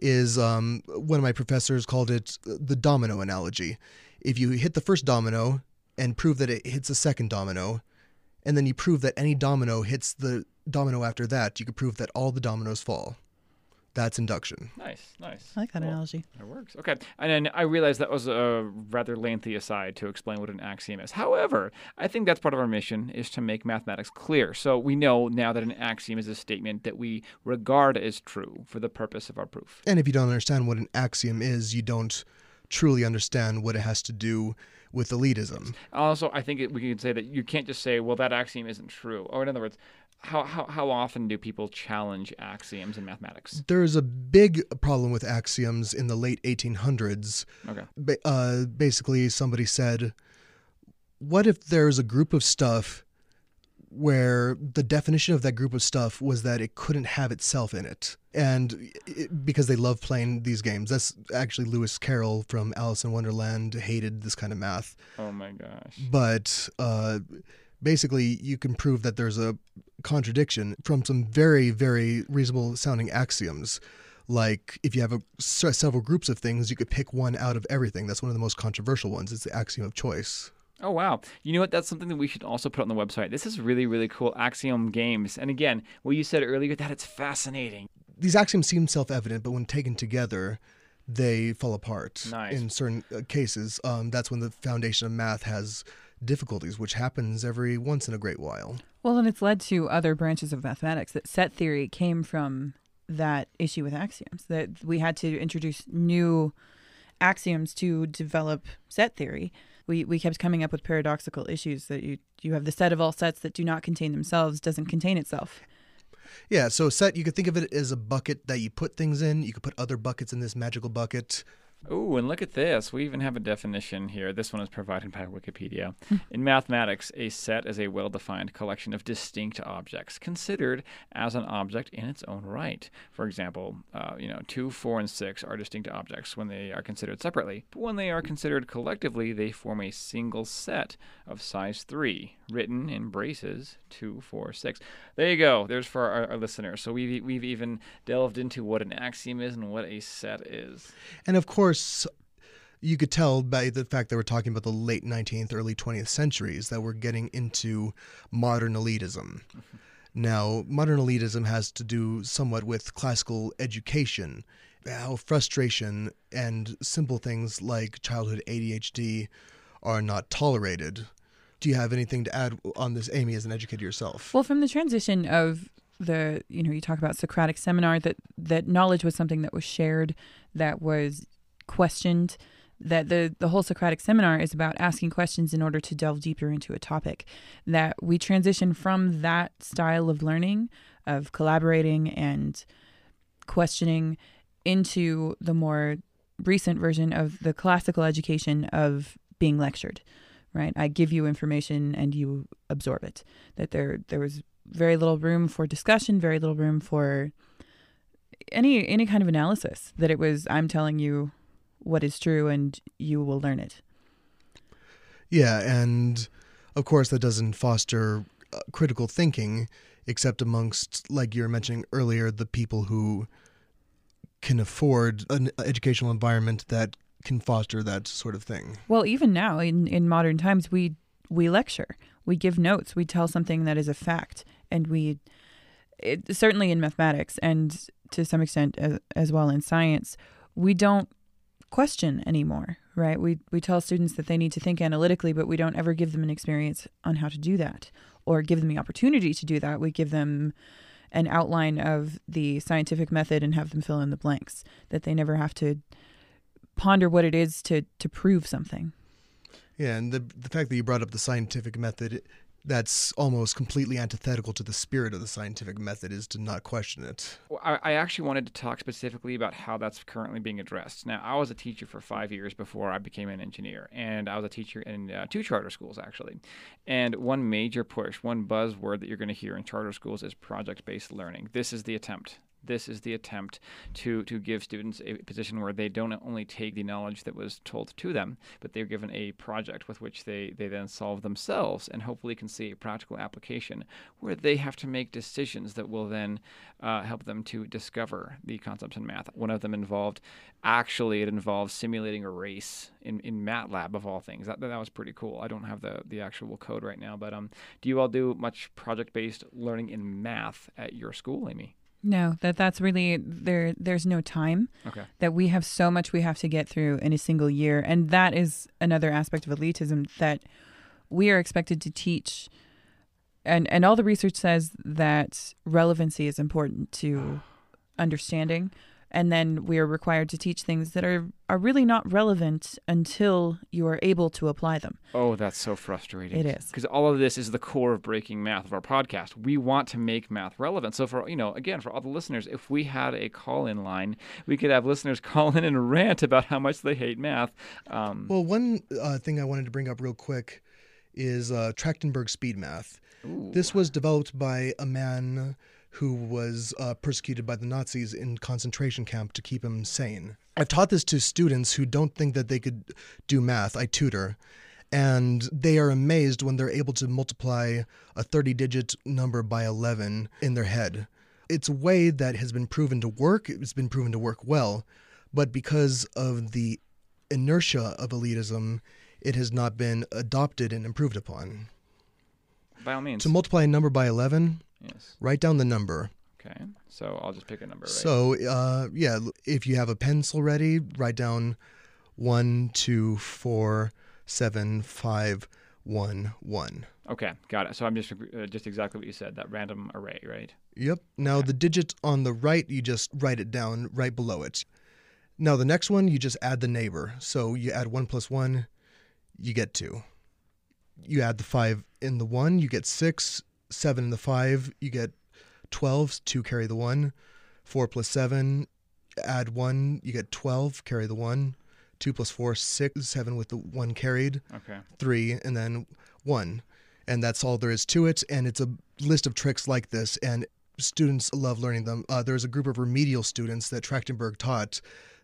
is um, one of my professors called it the domino analogy. If you hit the first domino and prove that it hits the second domino, and then you prove that any domino hits the domino after that, you could prove that all the dominoes fall. That's induction. Nice, nice. I like that analogy. It works. Okay. And then I realized that was a rather lengthy aside to explain what an axiom is. However, I think that's part of our mission is to make mathematics clear. So we know now that an axiom is a statement that we regard as true for the purpose of our proof. And if you don't understand what an axiom is, you don't truly understand what it has to do with elitism. Also, I think it, we can say that you can't just say, well, that axiom isn't true. Or in other words, how, how, how often do people challenge axioms in mathematics? There's a big problem with axioms in the late 1800s. Okay. Ba- uh, basically, somebody said, What if there's a group of stuff where the definition of that group of stuff was that it couldn't have itself in it? And it, because they love playing these games. That's actually Lewis Carroll from Alice in Wonderland hated this kind of math. Oh my gosh. But uh, basically, you can prove that there's a contradiction from some very, very reasonable sounding axioms. Like if you have a, several groups of things, you could pick one out of everything. That's one of the most controversial ones. It's the axiom of choice. Oh wow! You know what? That's something that we should also put on the website. This is really, really cool. Axiom games, and again, what you said earlier, that it's fascinating. These axioms seem self-evident, but when taken together, they fall apart Nice. in certain uh, cases. Um, that's when the foundation of math has difficulties, which happens every once in a great while. Well, and it's led to other branches of mathematics. That set theory came from that issue with axioms. That we had to introduce new axioms to develop set theory. We we kept coming up with paradoxical issues that you you have the set of all sets that do not contain themselves doesn't contain itself. Yeah, so a set, you could think of it as a bucket that you put things in. You could put other buckets in this magical bucket. Oh, and look at this. We even have a definition here. This one is provided by Wikipedia. In mathematics, a set is a well defined collection of distinct objects considered as an object in its own right. For example, uh, you know, 2, 4, and 6 are distinct objects when they are considered separately, but when they are considered collectively, they form a single set of size 3, written in braces 2, 4, 6. There you go. There's for our, our listeners. So we've, we've even delved into what an axiom is and what a set is. And of course, you could tell by the fact that we're talking about the late 19th, early 20th centuries that we're getting into modern elitism. Now, modern elitism has to do somewhat with classical education, how frustration and simple things like childhood ADHD are not tolerated. Do you have anything to add on this, Amy, as an educator yourself? Well, from the transition of the, you know, you talk about Socratic seminar that that knowledge was something that was shared, that was questioned. That the the whole Socratic seminar is about asking questions in order to delve deeper into a topic. That we transition from that style of learning, of collaborating and questioning, into the more recent version of the classical education of being lectured right i give you information and you absorb it that there there was very little room for discussion very little room for any any kind of analysis that it was i'm telling you what is true and you will learn it. Yeah, and of course, that doesn't foster uh, critical thinking, except amongst, like you were mentioning earlier, the people who can afford an educational environment that can foster that sort of thing. well even now in in modern times we we lecture. We give notes. We tell something that is a fact. And we it, certainly in mathematics and to some extent as, as well in science we don't question anymore right? We we tell students that they need to think analytically but we don't ever give them an experience on how to do that or give them the opportunity to do that. We give them an outline of the scientific method and have them fill in the blanks that they never have to ponder what it is to to prove something. Yeah, and the the fact that you brought up the scientific method, that's almost completely antithetical to the spirit of the scientific method is to not question it. I, I actually wanted to talk specifically about how that's currently being addressed. Now, I was a teacher for five years before I became an engineer, and I was a teacher in uh, two charter schools, actually. And one major push, one buzzword that you're going to hear in charter schools is project based learning. This is the attempt. This is the attempt to, to give students a position where they don't only take the knowledge that was told to them, but they're given a project with which they, they then solve themselves and hopefully can see a practical application where they have to make decisions that will then uh, help them to discover the concepts in math. One of them involved, actually, it involved simulating a race in, in MATLAB of all things. That, that was pretty cool. I don't have the, the actual code right now, but um, do you all do much project based learning in math at your school, Amy? No, that that's really there. There's no time. Okay. That we have so much we have to get through in a single year, and that is another aspect of elitism that we are expected to teach. And and all the research says that relevancy is important to understanding, and then we are required to teach things that are are really not relevant until you are able to apply them. Oh, that's so frustrating. It is. Because all of this is the core of breaking math of our podcast. We want to make math relevant. So for you know, again, for all the listeners, if we had a call-in line, we could have listeners call in and rant about how much they hate math. Um, Well, one uh, thing I wanted to bring up real quick is uh, Trachtenberg speed math. This was developed by a man who was uh, persecuted by the Nazis in concentration camp to keep him sane. I've taught this to students who don't think that they could do math. I tutor. And they are amazed when they're able to multiply a 30 digit number by 11 in their head. It's a way that has been proven to work, it's been proven to work well, but because of the inertia of elitism, it has not been adopted and improved upon. by all means. To multiply a number by 11, Yes. write down the number. Okay. So I'll just pick a number. Right? So, uh, yeah, if you have a pencil ready, write down one, two, four, seven, five, one, one. Okay, got it. So I'm just uh, just exactly what you said. That random array, right? Yep. Now the digit on the right, you just write it down right below it. Now the next one, you just add the neighbor. So you add one plus one, you get two. You add the five in the one, you get six. Seven in the five, you get twelve. Two carry the one. Four plus seven, add one, you get twelve. Carry the one. Two plus plus four, six, seven with the one carried. Okay. Three, and then one. And that's all there is to it. And it's a list of tricks like this. And students love learning them. Uh, there's a group of remedial students that Trachtenberg taught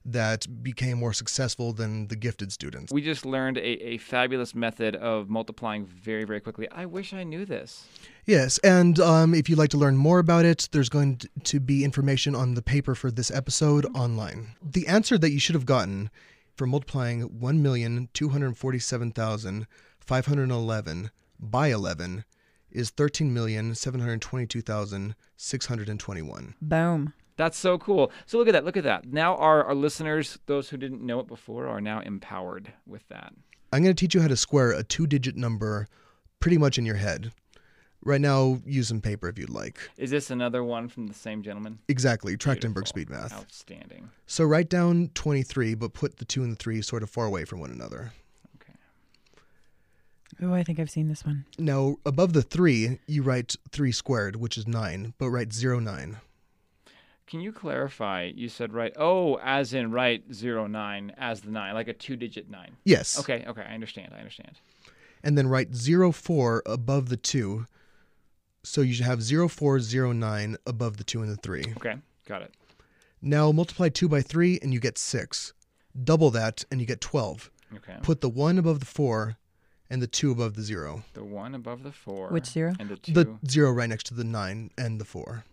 that became more successful than the gifted students. We just learned a, a fabulous method of multiplying very, very quickly. I wish I knew this. Yes, and um, if you'd like to learn more about it, there's going to be information on the paper for this episode online. The answer that you should have gotten for multiplying 1,247,511 by 11 is 13,722,621. Boom. That's so cool. So look at that. Look at that. Now our, our listeners, those who didn't know it before, are now empowered with that. I'm going to teach you how to square a two digit number pretty much in your head. Right now, use some paper if you'd like. Is this another one from the same gentleman? Exactly, Trachtenberg speed math. Outstanding. So write down 23, but put the 2 and the 3 sort of far away from one another. Okay. Oh, I think I've seen this one. Now, above the 3, you write 3 squared, which is 9, but write 0, 9. Can you clarify? You said right. Oh, as in right zero nine as the nine, like a two-digit nine. Yes. Okay. Okay. I understand. I understand. And then write 0, 4 above the 2. So you should have 0, 4, 0, 9 above the 2 and the 3. Okay. Got it. Now multiply 2 by 3 and you get 6. Double that and you get 12. Okay. Put the 1 above the 4 and the 2 above the 0. The one above the four. Which zero? And the two. The 0 right next to the 9 and the 4.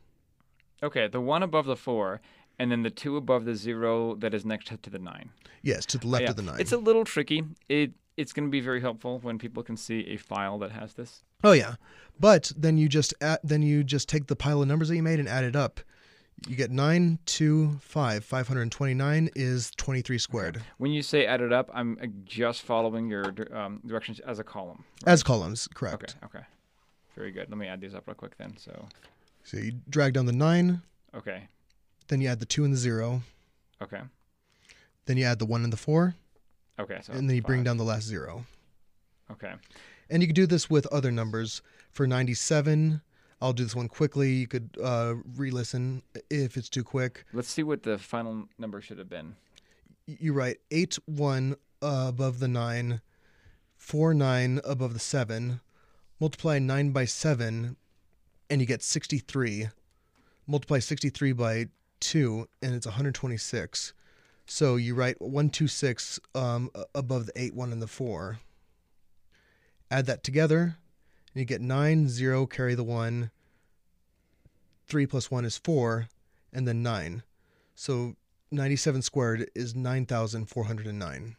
Okay, the one above the four, and then the two above the zero that is next to the nine. Yes, to the left Yeah. of the 9. It's a little tricky. It it's going to be very helpful when people can see a file that has this. Oh yeah, but then you just add, then you just take the pile of numbers that you made and add it up. You get nine, two, five. Five hundred twenty-nine is twenty-three squared When you say add it up, I'm uh, just following your um, directions as a column. as columns. Correct. Okay. Okay. Very good. Let me add these up real quick then. So, So you drag down the nine, okay. then you add the two and the zero, Okay. then you add the one and the four, Okay. So and then you bring down the last zero. Okay. And you could do this with other numbers. For ninety-seven, I'll do this one quickly. You could uh, re-listen if it's too quick. Let's see what the final number should have been. you write eight one uh, above the nine, four nine above the seven, multiply nine by seven, and you get sixty three. Multiply sixty three by two, and it's one hundred twenty six. So you write one two six um, above the eight one and the four. Add that together, and you get nine zero. Carry the one. Three plus one is four, and then nine. So 97 squared is 9,409.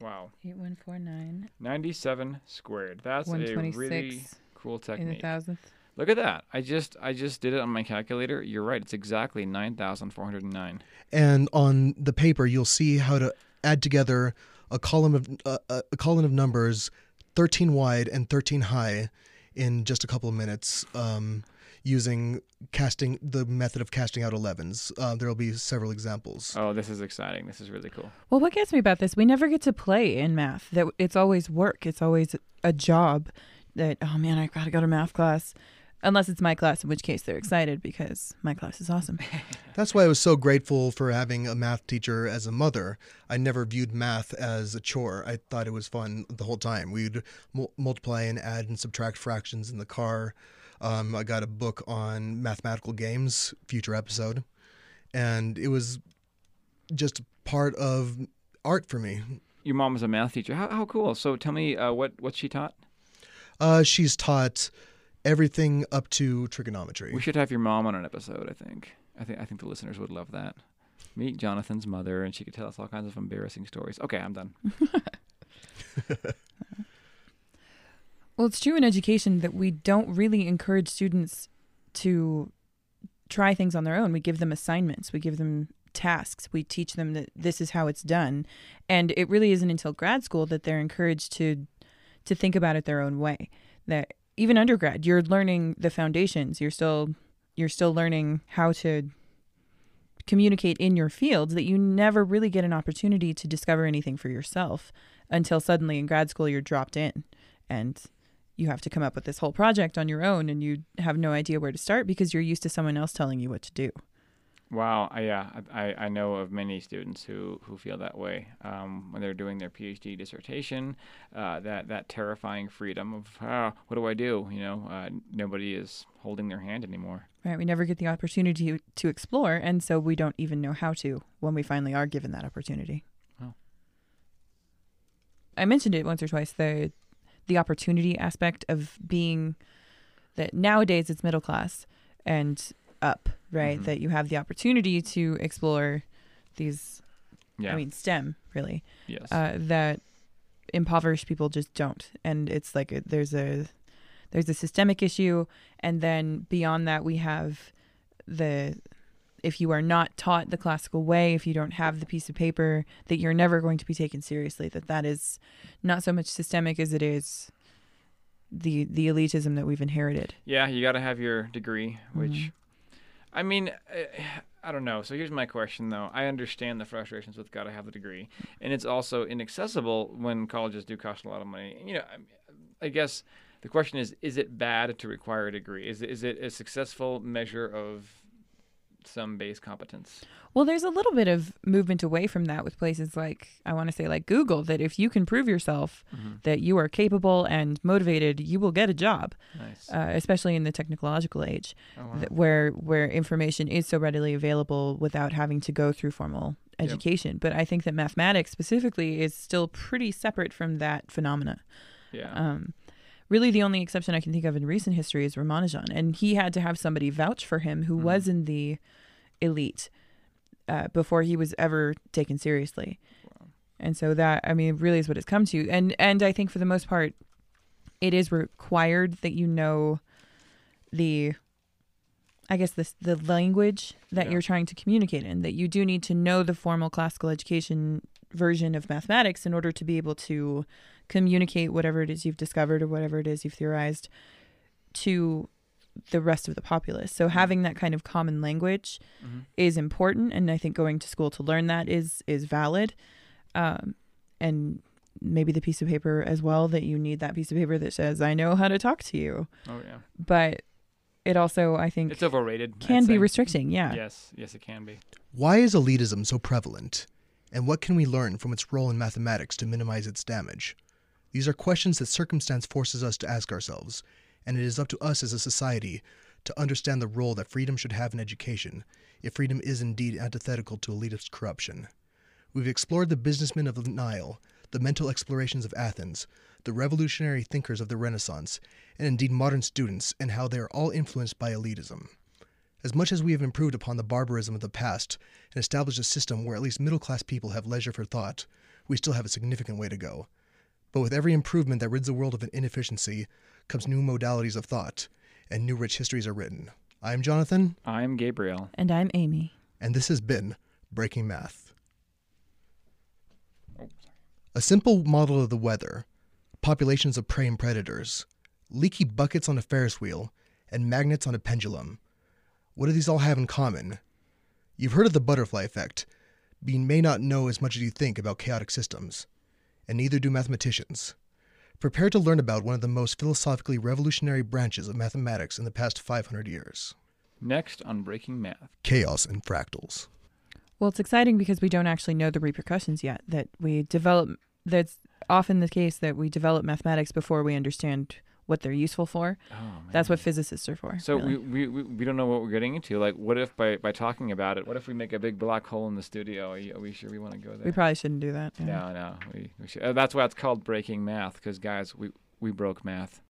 Wow. 8149 97 squared. That's a really 126 cool in the technique. thousandth. Look at that. I just I just did it on my calculator. You're right. It's exactly 9,409. And on the paper, you'll see how to add together a column of uh, a a column of numbers, 13 wide and 13 high, in just a couple of minutes, um, using casting the method of casting out 11s. Uh, there will be several examples. Oh, this is exciting. This is really cool. Well, what gets me about this, we never get to play in math. That it's always work. It's always a job. That oh man, I gotta go to math class, unless it's my class, in which case they're excited because my class is awesome. That's why I was so grateful for having a math teacher as a mother. I never viewed math as a chore. I thought it was fun the whole time. We'd mul- multiply and add and subtract fractions in the car. Um, I got a book on mathematical games, future episode, and it was just part of art for me. Your mom was a math teacher. How, how cool. So tell me uh, what what she taught. Uh, she's taught everything up to trigonometry. We should have your mom on an episode. I think. I think I think the listeners would love that. Meet Jonathan's mother, and she could tell us all kinds of embarrassing stories. Okay, I'm done. Well, it's true in education that we don't really encourage students to try things on their own. We give them assignments, we give them tasks, we teach them that this is how it's done. And it really isn't until grad school that they're encouraged to to think about it their own way. That even undergrad, you're learning the foundations. You're still you're still learning how to communicate in your field that you never really get an opportunity to discover anything for yourself until suddenly in grad school you're dropped in and you have to come up with this whole project on your own and you have no idea where to start because you're used to someone else telling you what to do. Wow, I, yeah, I, I know of many students who, who feel that way um, when they're doing their PhD dissertation. Uh, that that terrifying freedom of oh, what do I do? You know, uh, nobody is holding their hand anymore. Right, we never get the opportunity to explore, and so we don't even know how to when we finally are given that opportunity. Oh. I mentioned it once or twice the the opportunity aspect of being that nowadays it's middle class and up, right? Mhm. That you have the opportunity to explore these. Yeah. I mean, STEM really. Yes. Uh, that impoverished people just don't, and it's like a, there's a there's a systemic issue, and then beyond that we have the if you are not taught the classical way, if you don't have the piece of paper, that you're never going to be taken seriously. That that is not so much systemic as it is the the elitism that we've inherited. Yeah, you got to have your degree, which, Mhm. I mean, I don't know. So here's my question, though. I understand the frustrations with got to have the degree, and it's also inaccessible when colleges do cost a lot of money. You know, I, guess the question is: Is it bad to require a degree? Is is it a successful measure of some base competence? Well, there's a little bit of movement away from that with places like I want to say like Google that if you can prove yourself Mhm. that you are capable and motivated, you will get a job. Nice. Uh, especially in the technological age, Oh, wow. that where where information is so readily available without having to go through formal Yep. education. But I think that mathematics specifically is still pretty separate from that phenomena. Yeah. Um, really, the only exception I can think of in recent history is Ramanujan, and he had to have somebody vouch for him who was in the elite uh, before he was ever taken seriously. And so that I mean, really is what it's come to. And and I think for the most part, it is required that you know the I guess this the language that Yeah. you're trying to communicate in. That you do need to know the formal classical education version of mathematics in order to be able to communicate whatever it is you've discovered or whatever it is you've theorized to the rest of the populace. So having that kind of common language Mhm. is important, and I think going to school to learn that is is valid. Um, and maybe the piece of paper as well that you need that piece of paper that says I know how to talk to you. Oh yeah. But it also I think It's overrated. I'd Can be say. restricting, yeah. Yes. Yes, it can be. Why is elitism so prevalent? And what can we learn from its role in mathematics to minimize its damage? These are questions that circumstance forces us to ask ourselves, and it is up to us as a society to understand the role that freedom should have in education, if freedom is indeed antithetical to elitist corruption. We've explored the businessmen of the Nile, the mental explorations of Athens, the revolutionary thinkers of the Renaissance, and indeed modern students, and how they are all influenced by elitism. As much as we have improved upon the barbarism of the past and established a system where at least middle class people have leisure for thought, we still have a significant way to go. But with every improvement that rids the world of an inefficiency comes new modalities of thought, and new rich histories are written. I am Jonathan, I'm Gabriel. and I'm Amy. and this has been Breaking Math. Oh, A simple model of the weather, populations of prey and predators, leaky buckets on a Ferris wheel, and magnets on a pendulum. What do these all have in common? You've heard of the butterfly effect, but you may not know as much as you think about chaotic systems, and neither do mathematicians. Prepare to learn about one of the most philosophically revolutionary branches of mathematics in the past 500 years Next on Breaking Math. chaos and fractals. Well, it's exciting because we don't actually know the repercussions yet. That we develop, that's often the case that we develop mathematics before we understand what they're useful for. Oh, That's what physicists are for. So really. we, we, we, don't know what we're getting into. Like, what if by, by talking about it, what if we make a big black hole in the studio? Are, you, are we sure we want to go there? we probably shouldn't do that. yeah. No, no. We, we should. Uh, that's why it's called breaking math, because guys, we we broke math.